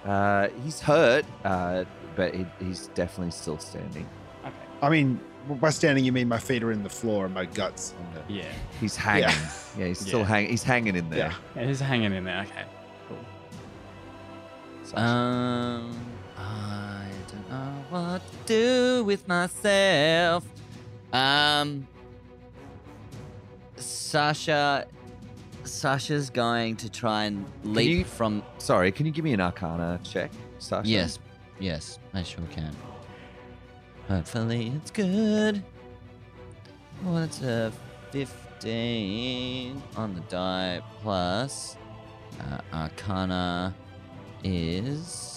Uh, he's hurt, uh, but he, he's definitely still standing. Okay. I mean, by standing, you mean my feet are in the floor and my guts on the. Yeah. He's hanging. Yeah. Yeah, he's still Yeah. hanging. He's hanging in there. Yeah. It is hanging in there. Okay. Cool. Sasha. Um, I don't know what to do with myself. Um, Sasha, Sasha's going to try and leap you- from. Sorry, can you give me an Arcana check, Sasha? Yes, yes, I sure can. Hopefully, it's good. Well, it's a 15 on the die plus uh, Arcana is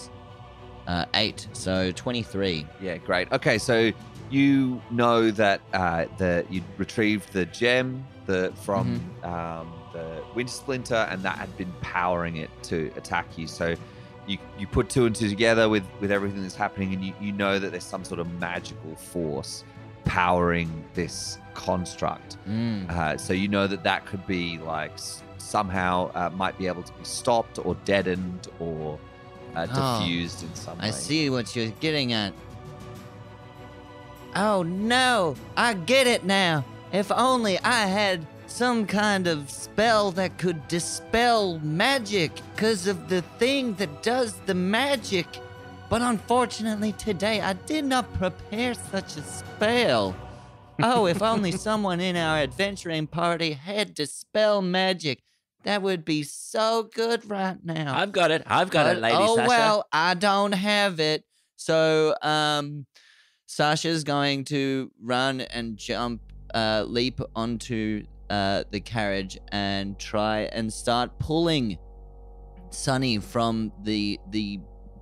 uh, 8, so 23. Yeah, great. Okay, so you know that uh, the you retrieved the gem the from um, the Winter Splinter, and that had been powering it to attack you. So you you put two and two together with with everything that's happening, and you you know that there's some sort of magical force powering this construct. Mm. Uh, so you know that that could be like s- somehow uh, might be able to be stopped or deadened or uh, Oh, diffused in some way. I see what you're getting at. Oh no, I get it now. If only I had some kind of spell that could dispel magic because of the thing that does the magic. But unfortunately, today I did not prepare such a spell. Oh, if only someone in our adventuring party had dispel magic. That would be so good right now. I've got it. I've got it, But- Lady oh Sasha. well, I don't have it. So um Sasha's going to run and jump uh leap onto uh the carriage and try and start pulling Sonny from the the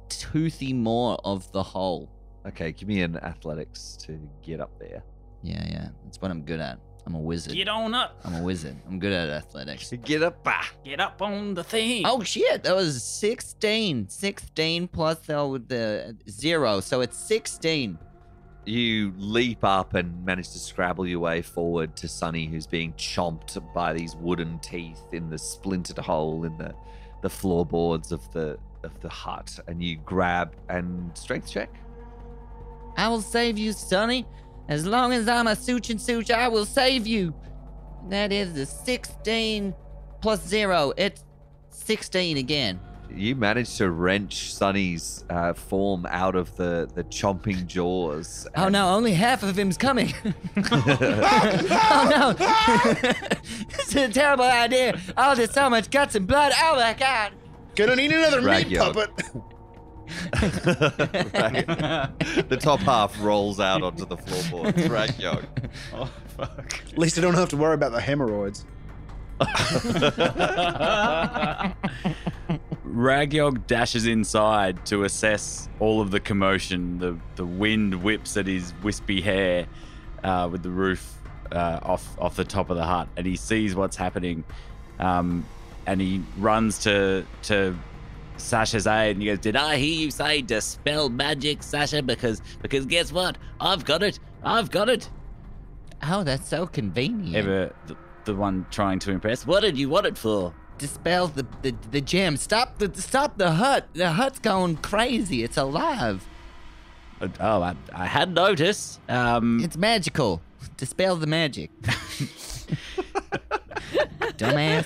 toothy maw of the hole. Okay, give me an athletics to get up there. Yeah, yeah. That's what I'm good at. I'm a wizard. Get on up. I'm a wizard. I'm good at athletics. Get up, ah. Get up on the thing. Oh shit, that was 16. 16 plus the, the zero, so it's 16. You leap up and manage to scrabble your way forward to Sonny, who's being chomped by these wooden teeth in the splintered hole in the the floorboards of the of the hut. And you grab and strength check. I will save you, Sonny. As long as I'm a Such and Such, I will save you. That is the 16 plus zero. It's 16 again. you managed to wrench Sonny's uh, form out of the, the chomping jaws. Oh no, only half of him's coming. oh no. this is a terrible idea. Oh, there's so much guts and blood. Oh my god. Gonna need another meat Ragyog. puppet. Right. the top half rolls out onto the floorboards. Ragyog. oh fuck. At least I don't have to worry about the hemorrhoids. Ragyog dashes inside to assess all of the commotion. The the wind whips at his wispy hair uh, with the roof uh, off off the top of the hut, and he sees what's happening. Um, and he runs to to Sasha's eye and he goes, Did I hear you say dispel magic, Sasha? Because because guess what? I've got it. I've got it. Oh, that's so convenient. "Ever the, the one trying to impress? What did you want it for? Dispel the, the the gem. Stop the stop the hut. The hut's going crazy. It's alive. Uh, Oh, I, I had noticed. Um, It's magical. Dispel the magic. Dumbass.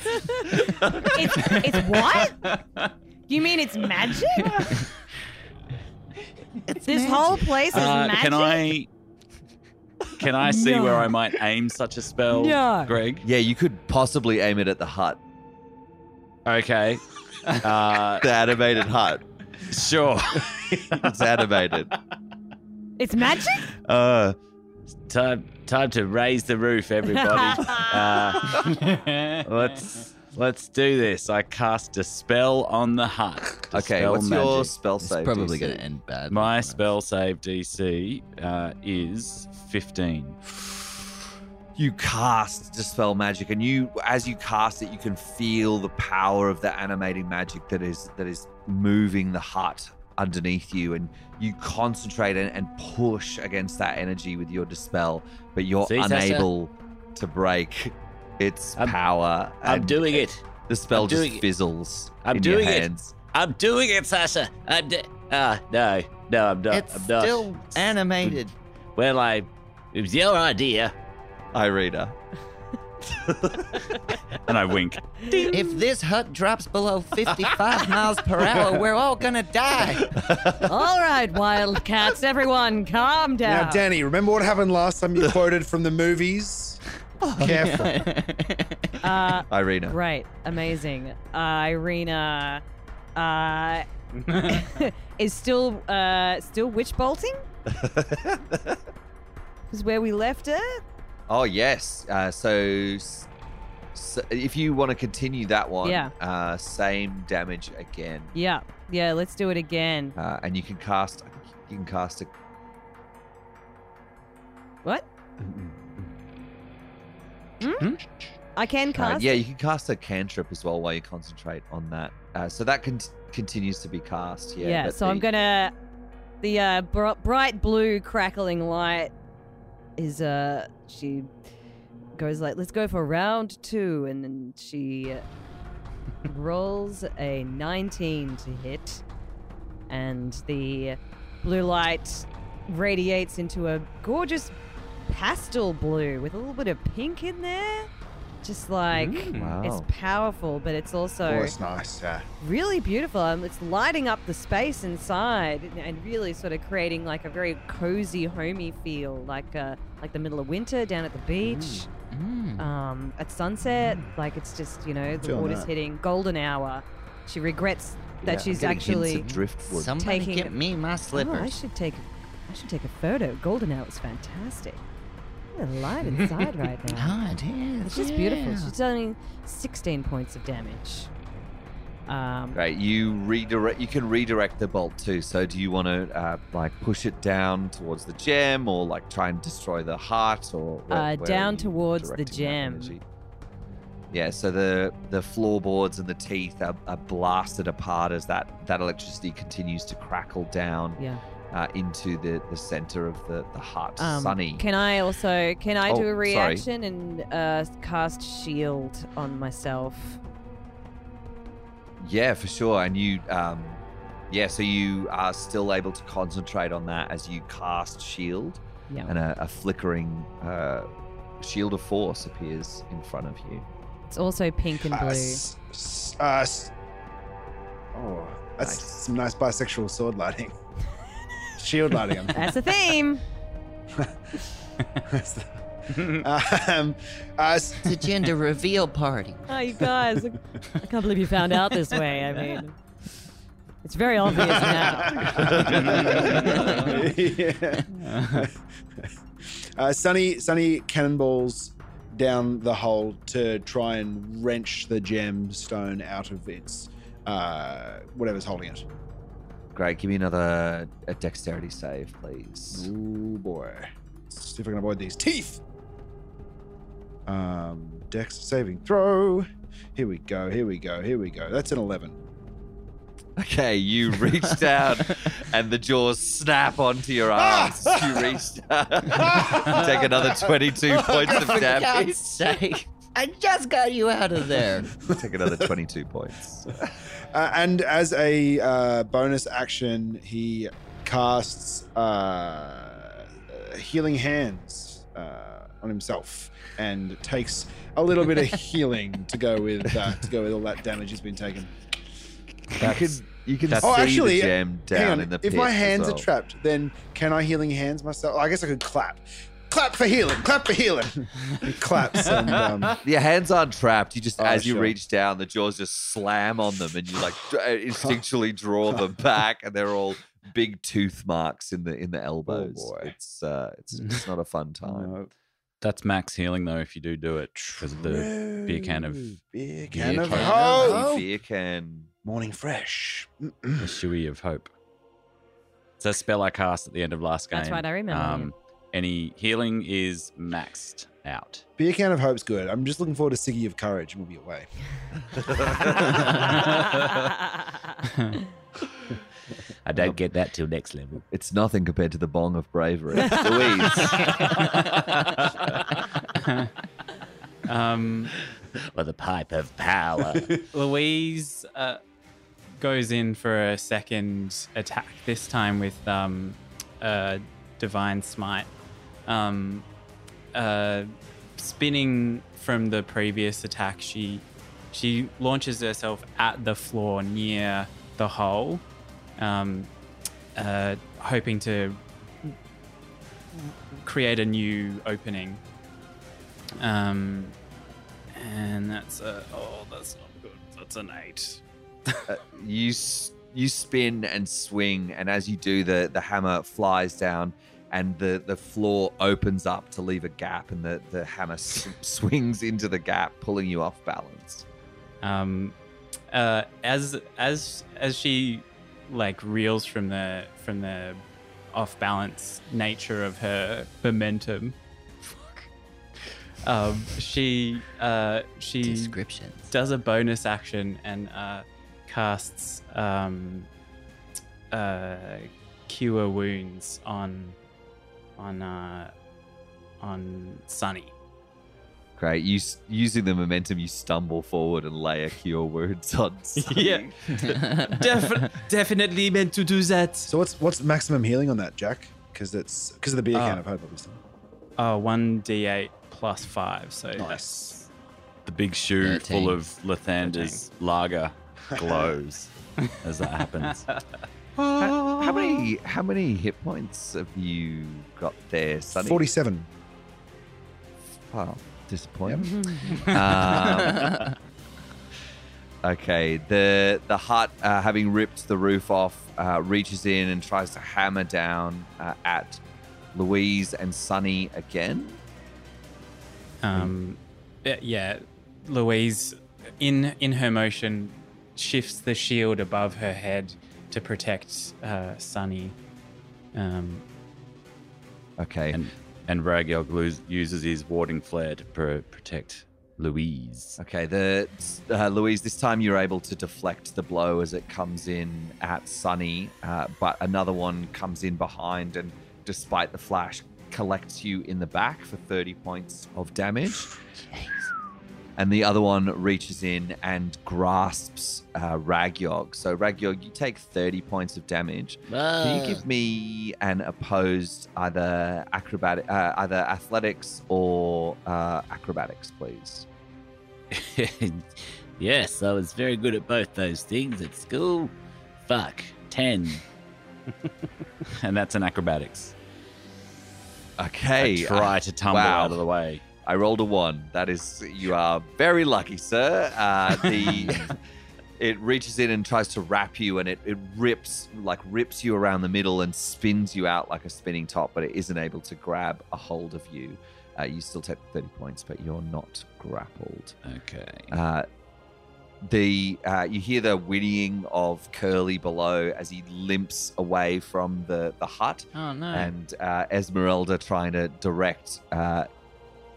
It's it's what? You mean it's magic? this whole place is uh, magic. can I can I see No. where I might aim such a spell, No. Greg? Yeah, you could possibly aim it at the hut. Okay. Uh, The animated hut. sure. It's animated. It's magic? Uh, time time to raise the roof, everybody. uh, let's let's do this. I cast a spell on the hut. okay, Dispel what's your magic. spell It's save? probably gonna end bad. My spell save DC uh, is 15. you cast dispel magic and you as you cast it you can feel the power of the animating magic that is that is moving the hut underneath you and you concentrate and, and push against that energy with your dispel but you're See, Sasha? unable to break its I'm- power I'm and doing it. the spell just doing it. fizzles I'm in doing your it. hands I'm doing it, Sasha. I'm d- ah no no I'm not. It's I'm not. still animated. Well, I it was your idea. irina And I wink. If this hut drops below 55 miles per hour, we're all gonna die. All right, wildcats, everyone, calm down. Now, Danny, remember what happened last time you quoted from the movies? Careful. Uh, irina right, amazing. Uh, Irina uh, is still uh, still witch bolting. Is where we left her. Oh yes. Uh, so, so if you want to continue that one, Yeah. uh, same damage again, Yeah, yeah. Let's do it again. uh, and you can cast. I think You can cast a. What? I can uh, cast. yeah, you can cast a cantrip as well while you concentrate on that. Uh, so that con- continues to be cast. Yeah. Yeah, so I'm gonna the uh, br- bright blue crackling light is uh she goes like let's go for round two and then she rolls a 19 to hit and the blue light radiates into a gorgeous pastel blue with a little bit of pink in there just like Wow. it's powerful but it's also Oh, it's nice. Yeah. really beautiful. Um, it's lighting up the space inside and- and really sort of creating like a very cozy, homey feel, like uh, like the middle of winter down at the beach. Mm. Um, at sunset, like it's just you know the water's that. hitting golden hour. She regrets that Yeah, she's actually. driftwood. Somebody taking- get me my Oh, I should take, I should take a photo. Golden hour is fantastic. Look at the light inside right now. Ah, it is. It's just beautiful. She's only 16 points of damage. Um, Right, you redirect. You can redirect the bolt too. So, do you want to uh, like push it down towards the gem, or like try and destroy the heart, or where- Uh, where down towards the directing gem. Yeah, so the the floorboards and the teeth are, are blasted apart as that that electricity continues to crackle down yeah. Uh, into the the center of the the hut. Um, Sonny. Can I also can I Oh, do a sorry. reaction and uh, cast shield on myself? Yeah, for sure. And you, um, yeah, so you are still able to concentrate on that as you cast shield, Yeah. and a, a flickering uh, shield of force appears in front of you. It's also pink and Uh, blue. s- s- uh, s- Oh, that's Nice. some nice bisexual sword lighting. Shield lighting. I'm That's a theme. That's the- um, uh, s- It's a gender reveal party. Oh, you guys. I can't believe you found out this way. I mean, it's very obvious now. yeah. uh, Sonny, Sonny cannonballs down the hole to try and wrench the gemstone out of its uh, whatever's holding it. Great. Give me another a dexterity save, please. Oh boy. Let's see if I can avoid these teeth. Um, Dex saving throw. Here we go. Here we go. Here we go. That's an eleven. Okay, you reach down and the jaws snap onto your arms. you reach down. Take another 22 points of damage. God's sake. I just got you out of there. Take another 22 points. Uh, and as a uh, bonus action, he casts uh, healing hands uh, on himself and takes a little bit of healing to go with uh, to go with all that damage he's been taken. You can, you can that's- see Oh, actually, the gem down on. in the if pit my as hands well. are trapped, then can I healing hands myself? I guess I could clap. Clap for healing. Clap for healing. he claps and um, Your hands aren't trapped. You just, Oh, as you sure. reach down, the jaws just slam on them, and you like d- uh, instinctually draw them back, and they're all big tooth marks in the in the elbows. Oh, boy. It's uh, it's it's not a fun time. no. That's max healing though if you do do it because the beer can of True. beer beer can of can of hope. Beer can. Morning fresh. the shoey of hope. It's a spell I cast at the end of last game. That's right, I remember, yeah. Any healing is maxed out. Beer can of hope's good. I'm just looking forward to Siggy of courage, and we'll be away. I don't get that till next level. It's nothing compared to the bong of bravery. Louise. um, Or the pipe of power. Louise uh, goes in for a second attack, this time with um, uh, Divine Smite. Um, uh, spinning from the previous attack, she she launches herself at the floor near the hole, um, uh, hoping to create a new opening. Um, and that's a oh, that's not good. That's an eight. Uh, you you spin and swing, and as you do, the the hammer flies down, and the the floor opens up to leave a gap, and the the hammer s- swings into the gap, pulling you off balance. Um, uh, as as as she like reels from the from the off balance nature of her momentum. Fuck. Um, she uh, she Descriptions. does a bonus action and uh, casts um, uh, cure wounds on on uh, on Sonny. Great. You using the momentum, you stumble forward and lay a cure wounds on. Sonny. Yeah. Defi- definitely meant to do that. So what's what's maximum healing on that, Jack? Because it's because of the beer can Uh, of hope, obviously. Oh, one d8 plus five. So Nice. that's The big shoe Thirteen. full of Lathander's lager glows as that happens. How, how many how many hit points have you got there, Sonny? Forty-seven. Wow, disappointing. Um, okay, the the hut, uh, having ripped the roof off, uh, reaches in and tries to hammer down uh, at Louise and Sonny again. Um, yeah, yeah, Louise, in in her motion, shifts the shield above her head to protect uh, Sonny. Um, Okay, and and Ragyog lose, uses his warding flare to pro- protect Louise. okay. The uh, Louise, this time you're able to deflect the blow as it comes in at Sonny, uh, but another one comes in behind and, despite the flash, collects you in the back for 30 points of damage. And the other one reaches in and grasps uh, Ragyog. So Ragyog, you take 30 points of damage. Can you give me an opposed either acrobatic, uh, either athletics or uh, acrobatics, please? Yes, I was very good at both those things at school. Fuck. 10. and that's an acrobatics. Okay. I try to tumble wow. out of the way. I rolled a one. That is, you are very lucky, sir. Uh, the it reaches in and tries to wrap you, and it, it rips like rips you around the middle and spins you out like a spinning top, but it isn't able to grab a hold of you. Uh, you still take thirty points, but you're not grappled. Okay. Uh, the uh, you hear the whinnying of Curly below as he limps away from the the hut Oh no. and uh, Ezmerelda trying to direct uh,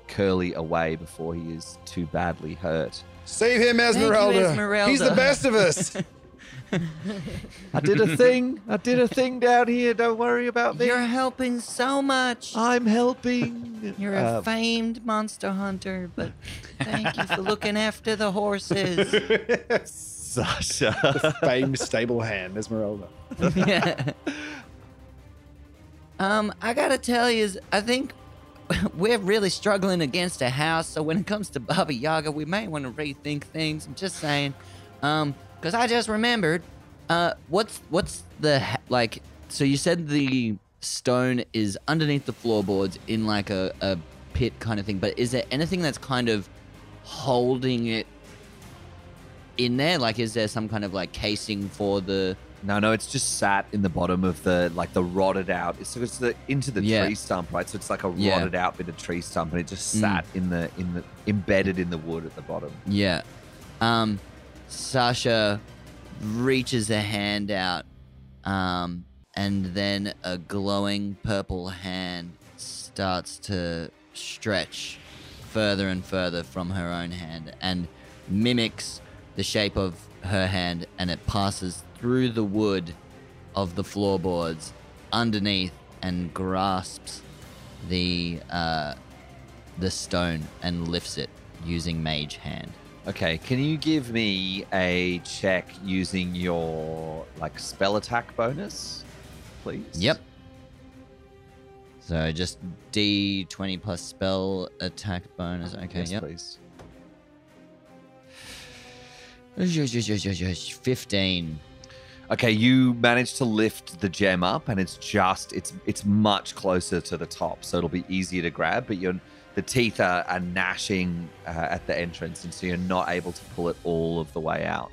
Curly away before he is too badly hurt. Save him, you, Ezmerelda. Ezmerelda. He's the best of us. I did a thing. I did a thing down here. Don't worry about me. You're helping so much. I'm helping. You're a Uh, famed monster hunter, but thank you for looking after the horses. Sasha. The Famed stable hand, Ezmerelda. yeah. Um, I gotta tell you, I think we're really struggling against a house. So when it comes to Baba Yaga, we may want to rethink things. I'm just saying, um, because I just remembered, uh, what's what's the like? So you said the stone is underneath the floorboards in like a, a pit kind of thing, but is there anything that's kind of holding it in there? Like, is there some kind of like casing for the? No, no, it's just sat in the bottom of the like the rotted out. It's, it's the into the Yeah. tree stump, right? So it's like a Yeah. rotted out bit of tree stump, and it just Mm. sat in the in the embedded in the wood at the bottom. Yeah. Um, Sasha reaches a hand out, um, and then a glowing purple hand starts to stretch further and further from her own hand and mimics the shape of her hand, and it passes through the wood of the floorboards underneath and grasps the uh, the stone and lifts it using mage hand. Okay, can you give me a check using your like spell attack bonus, please? Yep. So just D twenty plus spell attack bonus. Okay, Yes, yep. please. Fifteen. Okay, you manage to lift the gem up, and it's just it's it's much closer to the top, so it'll be easier to grab. But you're the teeth are, are gnashing uh, at the entrance, and so you're not able to pull it all of the way out.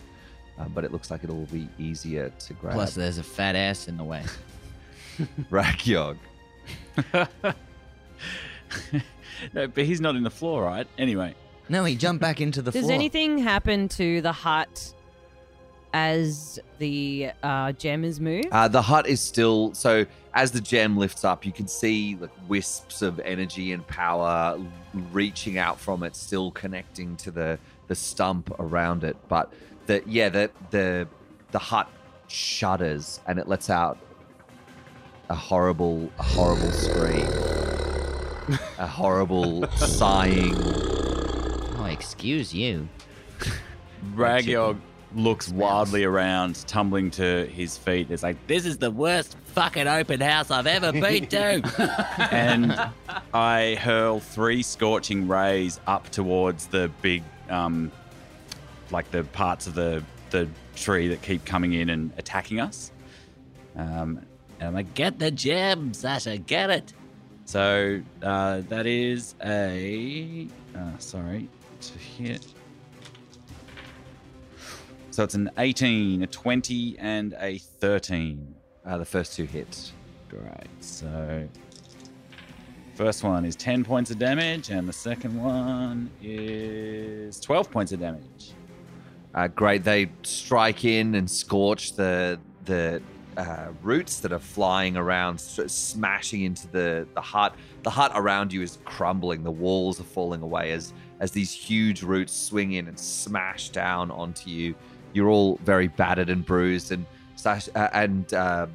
Um, but it looks like it'll be easier to grab. Plus, there's a fat ass in the way. Ragyog. no, but he's not in the floor, right? Anyway. No, he jumped back into the Does floor. anything happen to the hut as the uh, gem is moved? Uh, the hut is still so. As the gem lifts up, you can see like wisps of energy and power reaching out from it, still connecting to the the stump around it. But the yeah, the the the hut shudders and it lets out a horrible, a horrible scream, a horrible sighing. Oh, excuse you. Ragyog looks wildly around, tumbling to his feet. It's like, This is the worst fucking open house I've ever been to. and I hurl three scorching rays up towards the big, um, like the parts of the the tree that keep coming in and attacking us. Um, and I'm like, Get the gem, Sasha. Get it. so uh, that is a uh, sorry to hit. So it's an 18, a 20, and a 13. Uh, the first two hits. Great. So first one is 10 points of damage, and the second one is 12 points of damage. Uh, great. They strike in and scorch the the uh, roots that are flying around, s- smashing into the the hut. The hut around you is crumbling. The walls are falling away as as these huge roots swing in and smash down onto you. You're all very battered and bruised, and Sash, uh, and uh,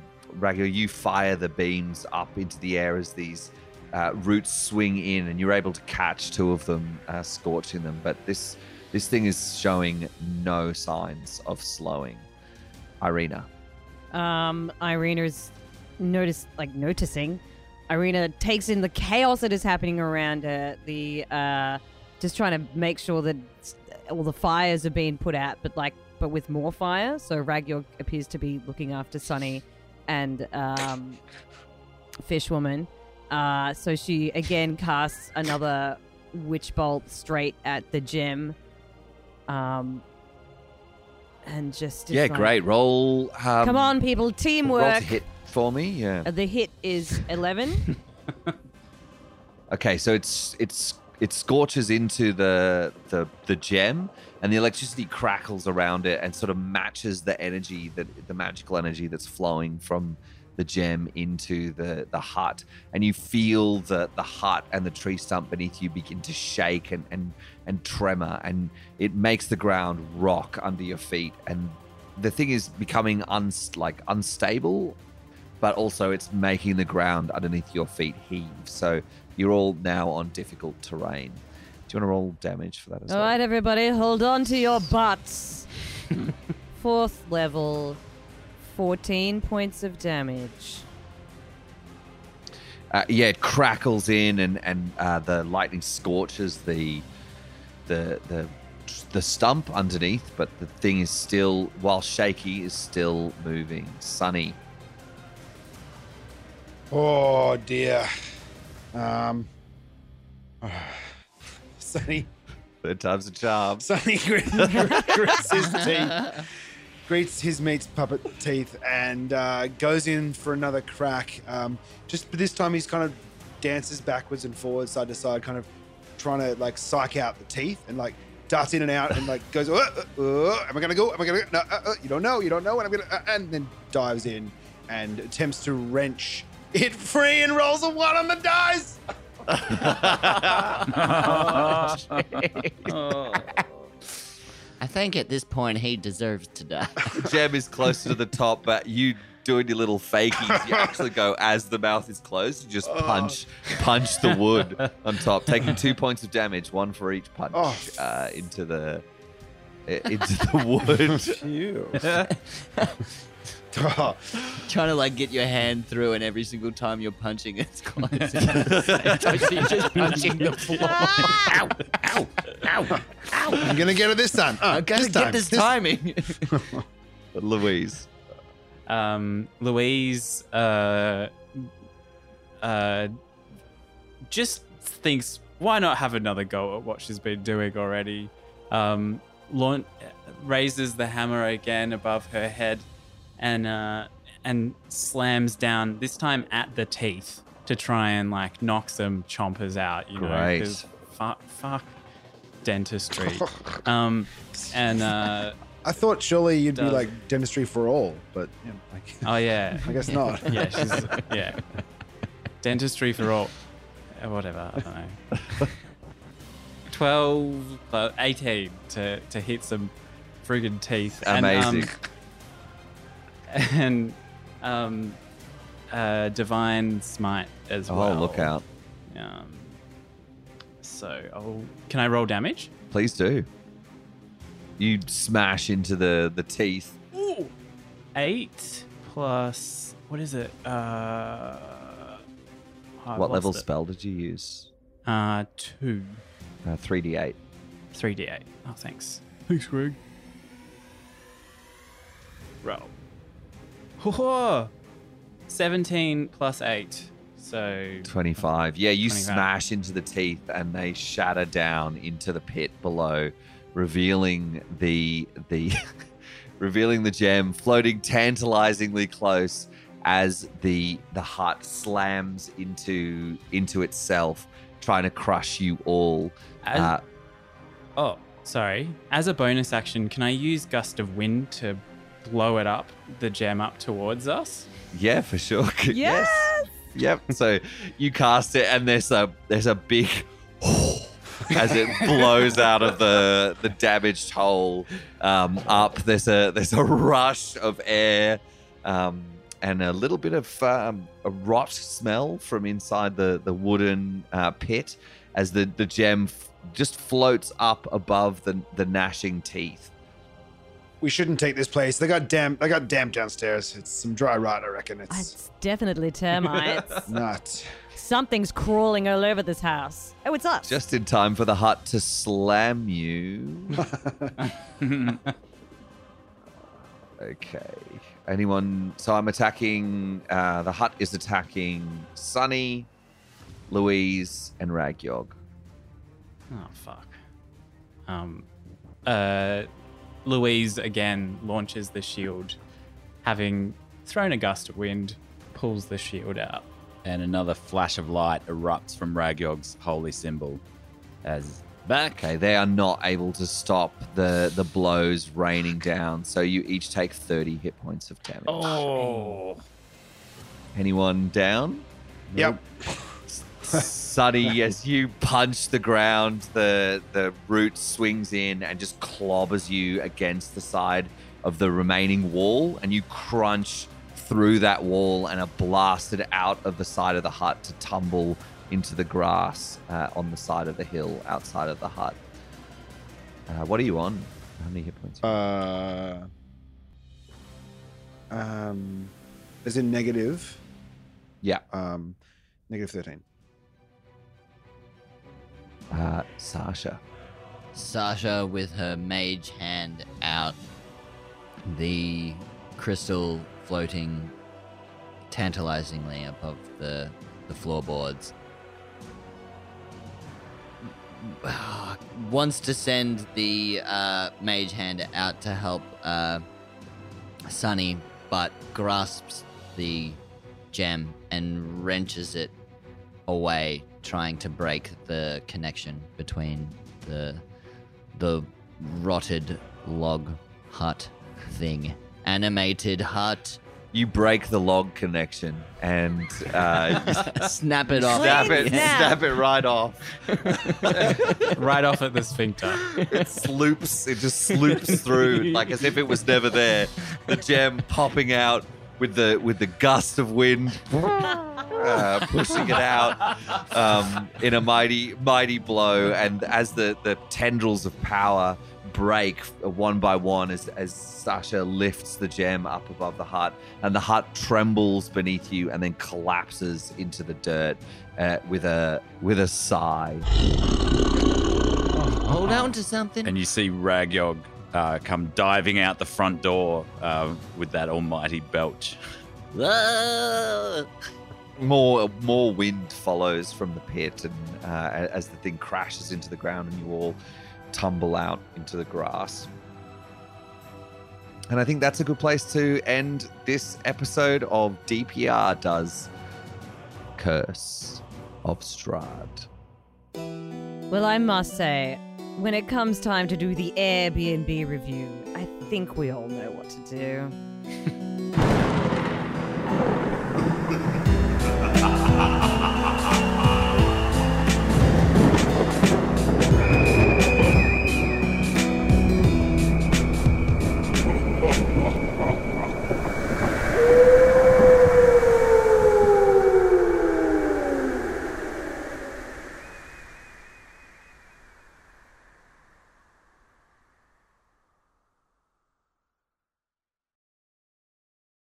you fire the beams up into the air as these uh, roots swing in, and you're able to catch two of them, uh, scorching them. But this this thing is showing no signs of slowing. Irina. Um, Irina's notice like noticing. Irina takes in the chaos that is happening around her. The uh, just trying to make sure that all the fires are being put out, but like, but with more fire. So Ragyog appears to be looking after Sonny and um, Fishwoman. Uh, so she again casts another witch bolt straight at the gem. Um, and just Yeah, like, great. Roll. Um, Come on, people, teamwork. hit for me. Yeah. Uh, the hit is eleven. Okay, so it's it's it scorches into the the the gem, and the electricity crackles around it and sort of matches the energy that the magical energy that's flowing from the gem into the the hut, and you feel the the hut and the tree stump beneath you begin to shake and and and tremor, and it makes the ground rock under your feet, and the thing is becoming uns like unstable but also it's making the ground underneath your feet heave. So you're all now on difficult terrain. Do you want to roll damage for that as All well? right, everybody, hold on to your butts. Fourth level, 14 points of damage. Uh, yeah, it crackles in, and and uh, the lightning scorches the the the the stump underneath, but the thing is still, while shaky, is still moving. Sonny. Oh dear. Um. Sonny, Third time's a charm. Sonny grits, grits his teeth, greets his mate's puppet teeth, and uh, goes in for another crack. Um, just but this time he's kind of dances backwards and forwards, side to side, kind of trying to like psych out the teeth and like darts in and out and like goes, uh, uh, uh, am I gonna go? Am I gonna go? No, uh, uh, you don't know. You don't know when I'm gonna, uh, and then dives in and attempts to wrench it free and rolls a one on the dice. I think at this point he deserves to die. The gem is closer to the top, but you doing your little fakies, you actually go as the mouth is closed. You just punch, punch the wood on top, taking two points of damage, one for each punch Oh. uh, into the into the wood. Phew. Trying to like get your hand through, and every single time you're punching, it's closing. you're just punching the floor. ow, ow, ow, ow. I'm gonna get it this time. Uh, I gotta this get time. this timing. Louise. um, Louise uh, uh, just thinks, why not have another go at what she's been doing already? Um, laun- raises the hammer again above her head and uh, and slams down this time at the teeth to try and like knock some chompers out. You know, Great. 'cause fuck, fuck dentistry. um, and uh, I thought surely you'd be like dentistry for all, but yeah, like, oh yeah, I guess not. yeah, she's yeah. Dentistry for all. uh, Whatever. I don't know. Twelve, uh, eighteen to to hit some friggin' teeth. Amazing. And um, and um, uh, divine smite as Oh, well. look out. Um, so, oh, can I roll damage? Please do. You smash into the the teeth. Eight plus what is it? Uh, I what level it. spell did you use? Uh, two. Uh, 3d8. 3d8. Oh, thanks. Thanks, Greg. Roll. Ho 17 plus 8. So, 25. Yeah, you 25. smash into the teeth and they shatter down into the pit below, revealing the the revealing the gem floating tantalizingly close as the the hut slams into into itself, trying to crush you all. as, Uh, oh, sorry. As a bonus action, can I use Gust of Wind to blow it up, the gem up towards us? yeah, for sure. Yes! Yep. So you cast it, and there's a there's a big as it blows out of the the damaged hole um, up. There's a there's a rush of air um, and a little bit of um, a rot smell from inside the the wooden uh, pit as the the gem f- just floats up above the the gnashing teeth. We shouldn't take this place. They got damp. They got damp downstairs. It's some dry rot, I reckon. It's It's definitely termites. not. something's crawling all over this house. Oh, it's us. Just in time for the hut to slam you. Okay. Anyone? So I'm attacking. Uh, the hut is attacking Sonny, Louise, and Ragyog. Oh fuck. Um, uh, Louise again launches the shield, having thrown a gust of wind, pulls the shield out. and another flash of light erupts from Ragyog's holy symbol as back. Okay, they are not able to stop the the blows raining down. So you each take 30 hit points of damage. Oh. Anyone down? Yep. Sonny, as you punch the ground, the the root swings in and just clobbers you against the side of the remaining wall, and you crunch through that wall and are blasted out of the side of the hut to tumble into the grass uh, on the side of the hill outside of the hut. Uh, what are you on? How many hit points? Uh, um, as in negative. yeah. Um, negative thirteen. Uh, Sasha. Sasha with her mage hand out, the crystal floating tantalizingly above the the floorboards. Wants to send the uh, mage hand out to help uh, Sonny, but grasps the gem and wrenches it away, trying to break the connection between the the rotted log hut thing. Animated hut. You break the log connection and uh, Snap it off. snap it, snap. snap it right off. right off at the sphincter. it sloops, it just sloops through like as if it was never there. The gem popping out with the with the gust of wind, uh, pushing it out um, in a mighty mighty blow. And as the the tendrils of power break one by one, as as Sasha lifts the gem up above the hut, and the hut trembles beneath you, and then collapses into the dirt uh, with a with a sigh. Hold on to something. And you see Ragyog uh, come diving out the front door uh, with that almighty belch. More more wind follows from the pit and uh, as the thing crashes into the ground and you all tumble out into the grass and i think that's a good place to end this episode of dpr does curse of strahd Well, I must say, when it comes time to do the Airbnb review, I think we all know what to do.